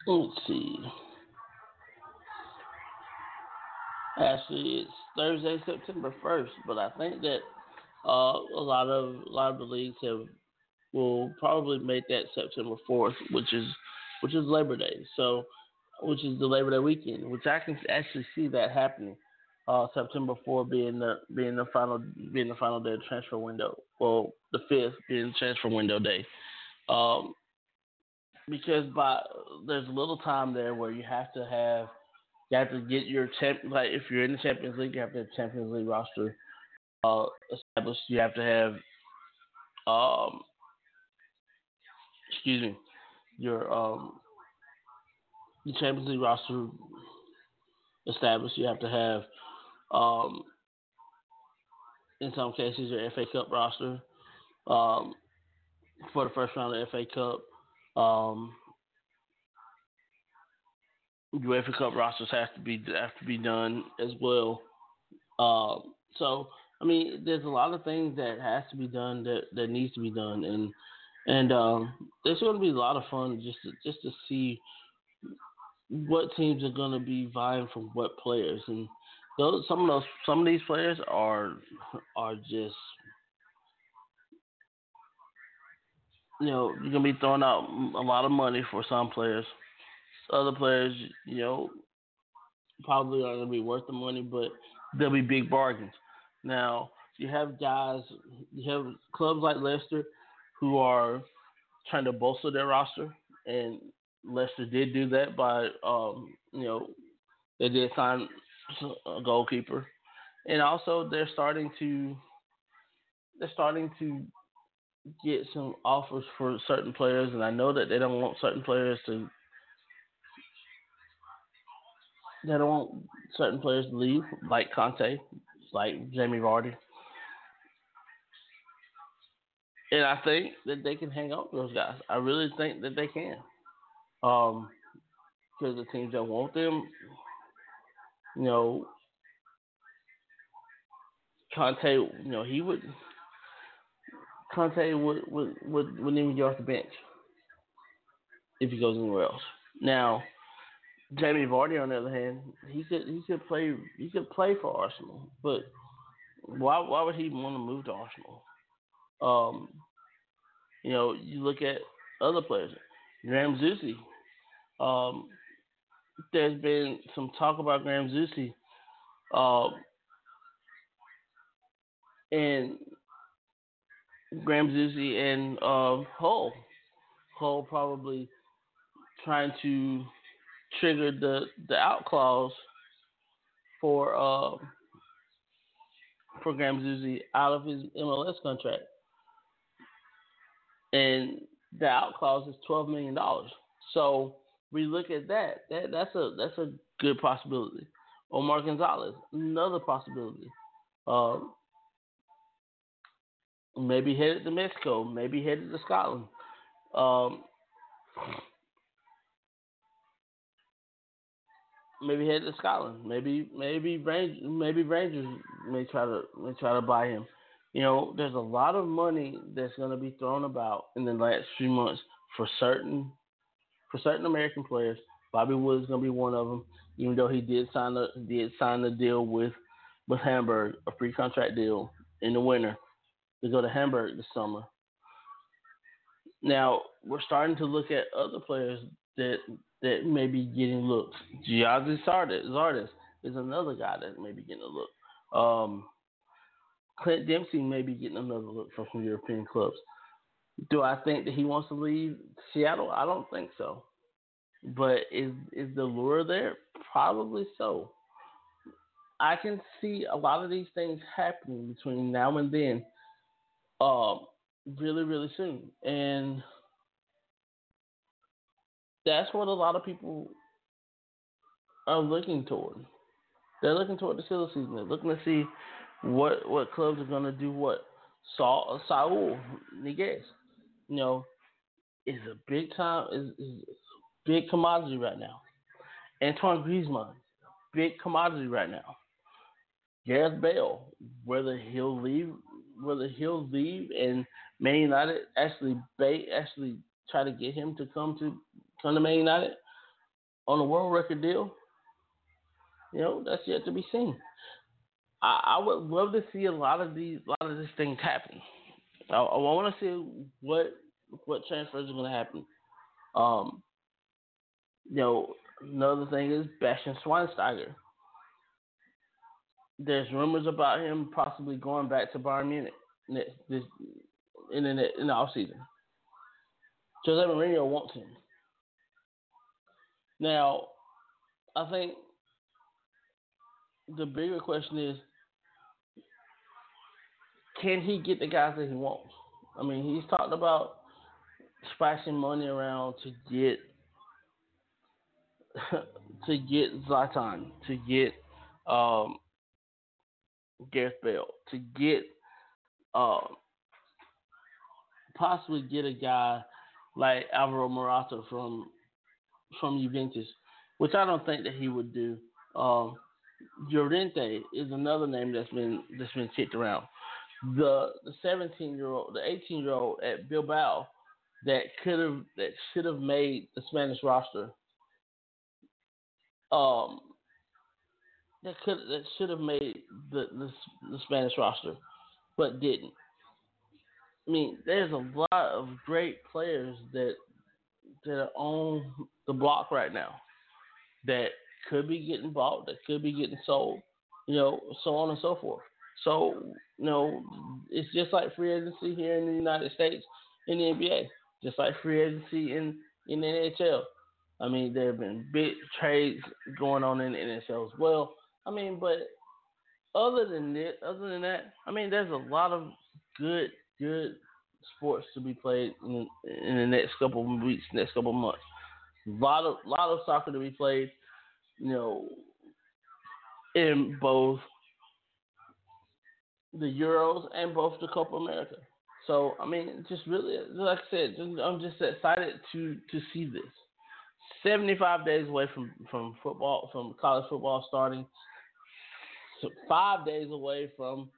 Let's see. Actually, it's Thursday, September first, but I think that uh, a lot of a lot of the leagues have will probably make that September fourth, which is which is Labor Day. So, which is the Labor Day weekend, which I can actually see that happening. Uh, September fourth being the being the final being the final day of transfer window. Well, the fifth being transfer window day. Um, because by there's a little time there where you have to have you have to get your champ like if you're in the Champions League you have to have Champions League roster uh, established. You have to have um excuse me your um the Champions League roster established. You have to have um in some cases your FA Cup roster um for the first round of the FA Cup. Um, UEFA Cup rosters have to be have to be done as well. Um, so I mean, there's a lot of things that has to be done that, that needs to be done, and and um, there's going to be a lot of fun just to, just to see what teams are going to be vying for what players, and those some of those some of these players are are just you know, you're gonna be throwing out a lot of money for some players. Other players, you know, probably aren't gonna be worth the money, but they'll be big bargains. Now, you have guys, you have clubs like Leicester who are trying to bolster their roster, and Leicester did do that by, um, you know, they did sign a goalkeeper, and also they're starting to they're starting to get some offers for certain players, and I know that they don't want certain players to they don't want certain players to leave, like Kanté, like Jamie Vardy. And I think that they can hang on to those guys. I really think that they can. Um, because the teams that want them, you know, Kanté, you know, he would Kanté would would would wouldn't even get off the bench if he goes anywhere else. Now, Jamie Vardy, on the other hand, he could he could play he could play for Arsenal, but why why would he want to move to Arsenal? Um, you know, you look at other players, Graham Zusi. Um, there's been some talk about Graham Zusi, um, and Graham Zusi and uh, Hull. Hull probably trying to trigger the the out clause for uh, for Graham out of his MLS contract, and the out clause is twelve million dollars. So we look at that. That that's a that's a good possibility. Omar Gonzalez, another possibility. Um, maybe headed to Mexico, maybe headed to Scotland. Um, maybe headed to Scotland. Maybe maybe Rangers, maybe Rangers may try to may try to buy him. You know, there's a lot of money that's going to be thrown about in the last few months for certain for certain American players. Bobby Wood is going to be one of them, even though he did sign a did sign a deal with with Hamburg, a free contract deal in the winter to go to Hamburg this summer. Now we're starting to look at other players that that may be getting looks. Gyasi Zardes, is another guy that may be getting a look. Um, Clint Dempsey may be getting another look from some European clubs. Do I think that he wants to leave Seattle? I don't think so. But is is the lure there? Probably so. I can see a lot of these things happening between now and then, um, really, really soon, and that's what a lot of people are looking toward. They're looking toward the silly season. They're looking to see what what clubs are going to do what. Saul Saul Niguez, you know, is a big time is, is big commodity right now. Antoine Griezmann, big commodity right now. Gareth Bale, whether he'll leave, whether he'll leave, and Man United actually ba- actually try to get him to come to come to Man United on a world record deal. You know, that's yet to be seen. I, I would love to see a lot of these, a lot of these things happen. I, I want to see what what transfers are going to happen. Um, you know, another thing is Bastian Schweinsteiger. There's rumors about him possibly going back to Bayern Munich this in the in the off season. Jose Mourinho wants him. Now, I think the bigger question is can he get the guys that he wants? I mean, he's talked about splashing money around to get [laughs] to get Zlatan, to get um, Gareth Bale, to get um, possibly get a guy like Alvaro Morata from from Juventus, which I don't think that he would do. Um, Llorente is another name that's been that's been kicked around. The the 17 year old, the 18 year old at Bilbao that could have that should have made the Spanish roster. Um, that could that should have made the, the the Spanish roster, but didn't. I mean, there's a lot of great players that that are on the block right now that could be getting bought, that could be getting sold, you know, so on and so forth. So, you know, it's just like free agency here in the United States in the NBA, just like free agency in, in the NHL. I mean, there have been big trades going on in the NHL as well. I mean, but other than that, other than that, I mean, there's a lot of good, good sports to be played in, in the next couple of weeks, next couple of months. A lot of, lot of soccer to be played. You know, in both the Euros and both the Copa America. So I mean, just really, like I said, just, I'm just excited to to see this. 75 days away from from football, from college football starting. Five days away from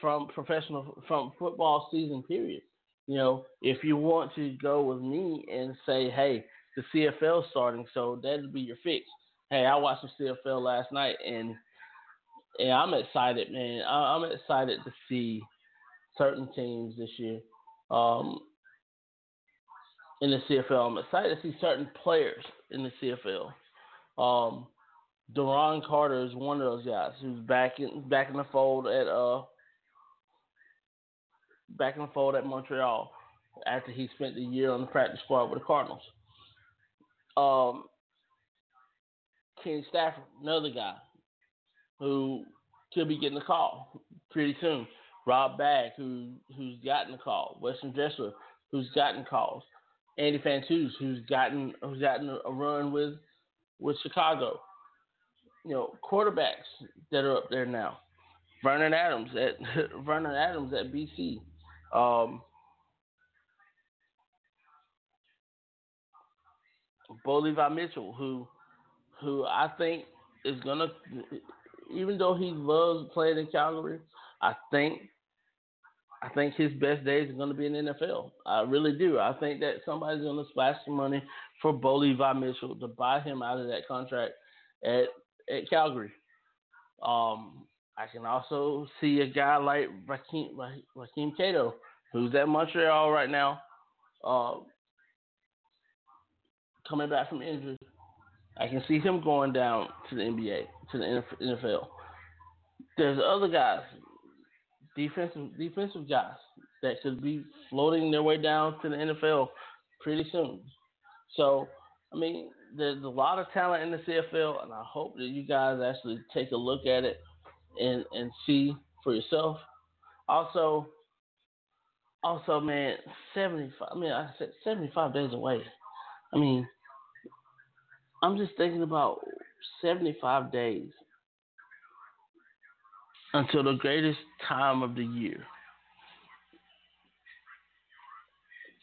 from professional from football season period. You know, if you want to go with me and say, hey, the CFL starting, so that'd be your fix. Hey, I watched the CFL last night, and and I'm excited, man. I, I'm excited to see certain teams this year. Um, in the CFL, I'm excited to see certain players in the CFL. Um, Duron Carter is one of those guys who's back in back in the fold at uh back in the fold at Montreal after he spent the year on the practice squad with the Cardinals. Um, Kenny Stafford, another guy who could be getting a call pretty soon. Rob Bagg, who who's gotten a call. Weston Dressler, who's gotten calls. Andy Fantuz, who's gotten who's gotten a run with with Chicago. You know, quarterbacks that are up there now. Vernon Adams at [laughs] Vernon Adams at BC. Um, Bo Mitchell, who who I think is gonna, even though he loves playing in Calgary, I think I think his best days are to be in the NFL. I really do. I think that somebody's to splash some money for Bo Mitchell to buy him out of that contract at at Calgary. Um, I can also see a guy like Rakeem, Rakeem Cato, who's at Montreal right now, uh, coming back from injury. I can see him going down to the NBA, to the NFL. There's other guys, defensive defensive guys that could be floating their way down to the NFL pretty soon. So, I mean, there's a lot of talent in the CFL, and I hope that you guys actually take a look at it and and see for yourself. Also, also, man, seventy five. I mean, I said seventy five days away. I mean, I'm just thinking about seventy five days until the greatest time of the year.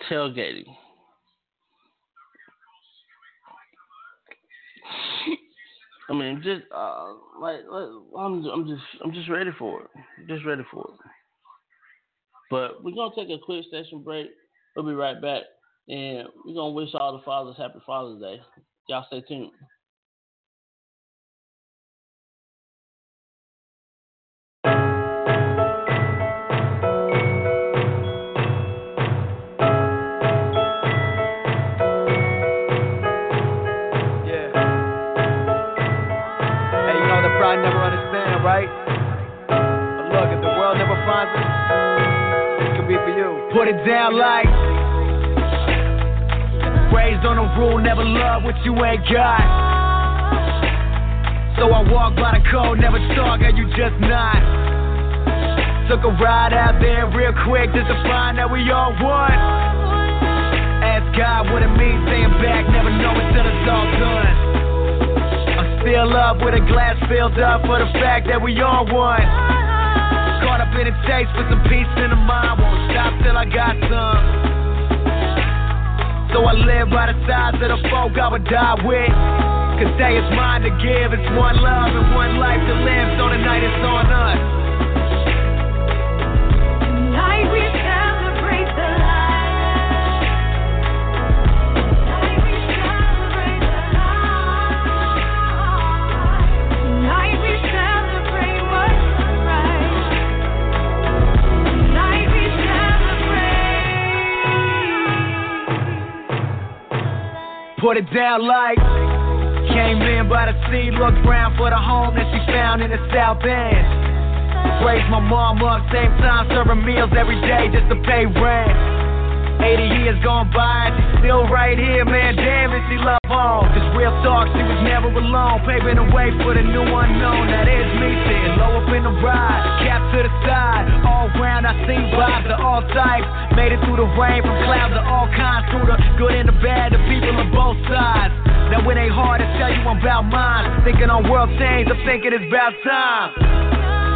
Tailgating. [laughs] I mean, just uh, like, like I'm, I'm just, I'm just ready for it. Just ready for it. But we're gonna take a quick station break. We'll be right back, and we're gonna wish all the fathers happy Father's Day. Y'all stay tuned. Like raised on a rule, never love what you ain't got. So I walk by the code, never talk, and you just not. Took a ride out there real quick just to find that we all one. Ask God what it means, staying back, never know until it's all done. I'm still up with a glass filled up for the fact that we all one. In a chase with some peace in the mind, won't stop till I got some. So I live by the sides of the folk I would die with. Cause day is mine to give, it's one love and one life to live, so tonight it's on us. Put it down like came in by the sea, looked round for the home that she found in the South End. Raised my mom up, same time serving meals every day just to pay rent. 80 years gone by, and she's still right here, man. Damn, is she love on. Cause real talk, she was never alone. Paving the way for the new unknown. That is me sitting low up in the ride, cap to the side. All round, I see vibes of all types. Made it through the rain, from clouds of all kinds. Through the good and the bad, the people of both sides. Now it ain't hard to tell you I'm about mine. Thinking on world change, I'm thinking it's about time.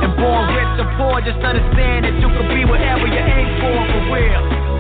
And born rich or poor, just understand that you can be whatever you aim for, for real.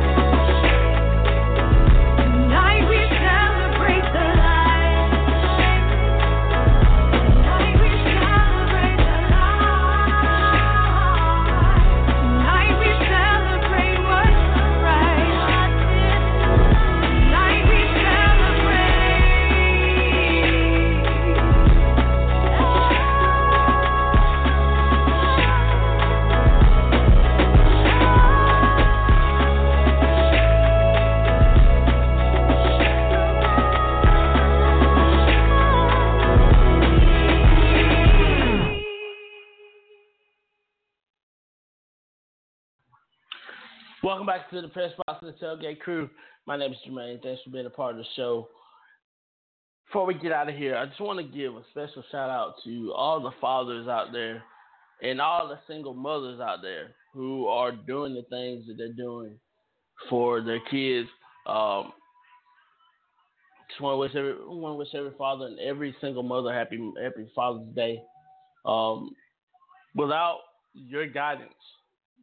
To the Press Box and the Tailgate Crew. My name is Jermaine. Thanks for being a part of the show. Before we get out of here, I just want to give a special shout out to all the fathers out there and all the single mothers out there who are doing the things that they're doing for their kids. Um, just want to wish every want to wish every father and every single mother happy happy Father's Day. Um, without your guidance,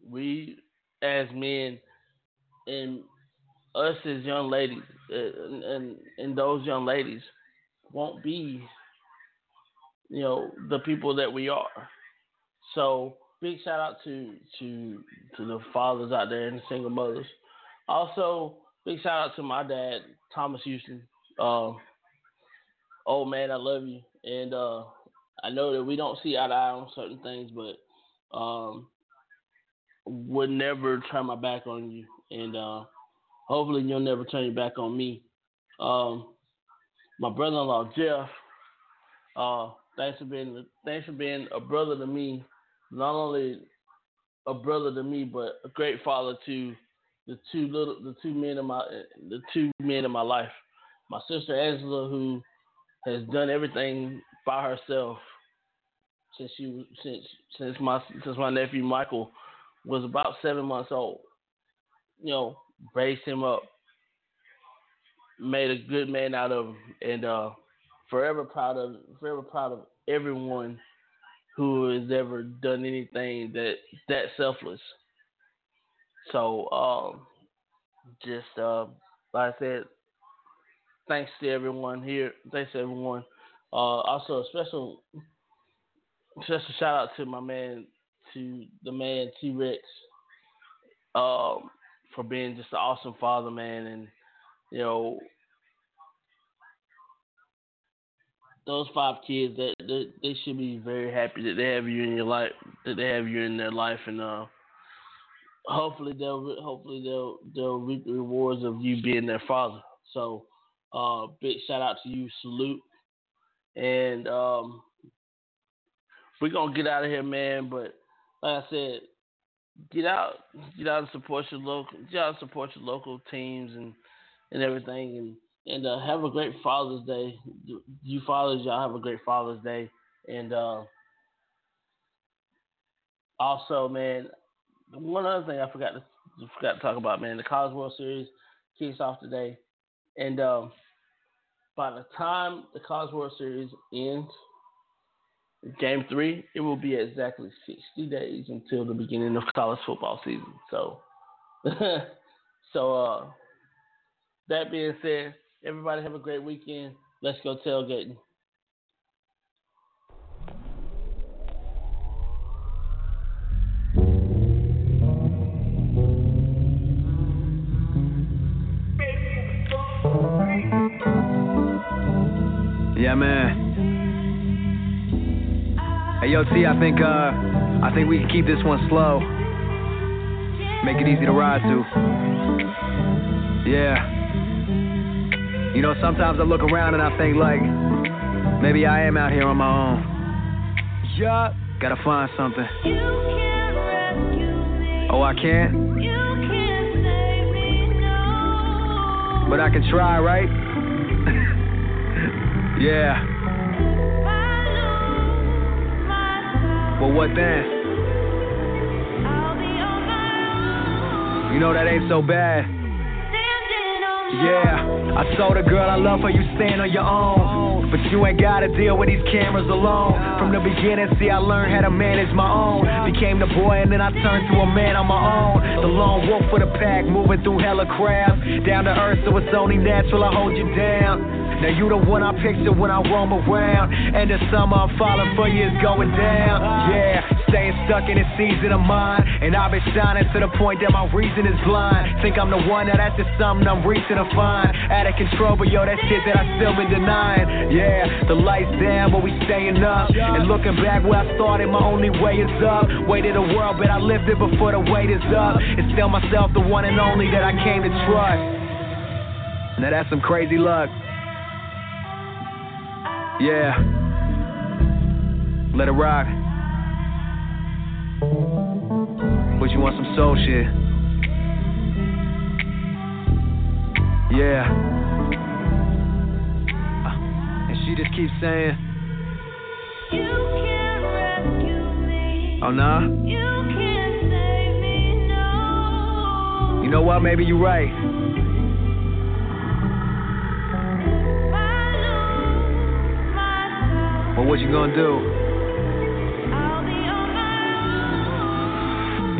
we as men and us as young ladies uh, and, and and those young ladies won't be you know the people that we are. So big shout out to to to the fathers out there and the single mothers. Also big shout out to my dad Thomas Houston. Uh, oh man, I love you, and uh, I know that we don't see eye to eye on certain things, but um, would never turn my back on you, and uh, hopefully you'll never turn your back on me. Um, my brother-in-law Jeff, uh, thanks for being thanks for being a brother to me, not only a brother to me, but a great father to the two little the two men in my the two men in my life. My sister Angela, who has done everything by herself since she since since my since my nephew Michael was about seven months old. You know, raised him up, made a good man out of him, and uh, forever proud of forever proud of everyone who has ever done anything that that selfless. So, um, just uh, like I said, thanks to everyone here. Thanks to everyone. Uh, also, a special special shout out to my man, to the man T Rex, um, for being just an awesome father, man, and you know those five kids that they, they should be very happy that they have you in your life, that they have you in their life, and uh, hopefully they'll hopefully they'll they'll reap the rewards of you being their father. So, uh, big shout out to you, salute, and um, we're gonna get out of here, man. But like I said, get out, get out and support your local, get out and support your local teams and and everything, and and uh, have a great Father's Day. You fathers, y'all have a great Father's Day, and uh, also, man, one other thing I forgot to forgot to talk about, man, the College World Series kicks off today, and um, by the time the College World Series ends, Game three, it will be exactly 60 days until the beginning of college football season. So, [laughs] so uh, that being said, everybody have a great weekend. Let's go tailgating. Yeah, man. Hey, yo, T, I think, uh, I think we can keep this one slow. Make it easy to ride to. Yeah. You know, sometimes I look around and I think, like, maybe I am out here on my own. Yeah. Gotta find something. Oh, I can't? But I can try, right? [laughs] yeah. Well, what then? You know that ain't so bad. Yeah, I told a girl I love her, you stand on your own. But you ain't gotta deal with these cameras alone. From the beginning, see, I learned how to manage my own. Became the boy, and then I turned to a man on my own. The lone wolf for the pack, moving through hella crowds. Down to earth, so it's only natural I hold you down. Now you the one I picture when I roam around. And the summer I'm falling for you is going down. Yeah, staying stuck in this season of mine. And I've been shining to the point that my reason is blind. Think I'm the one, now that's just something I'm reaching to find. Out of control, but yo, that shit that I still been denying. Yeah, the lights down, but we staying up. And looking back where I started, my only way is up. Weighted the world, but I lived it before the weight is up. And still myself, the one and only that I came to trust. Now that's some crazy luck. Yeah. Let it rock. But you want some soul shit? Yeah. Uh, and she just keeps saying, You can't rescue me. Oh, nah? You can't save me, no. You know what? Maybe you're right. But what you gonna do?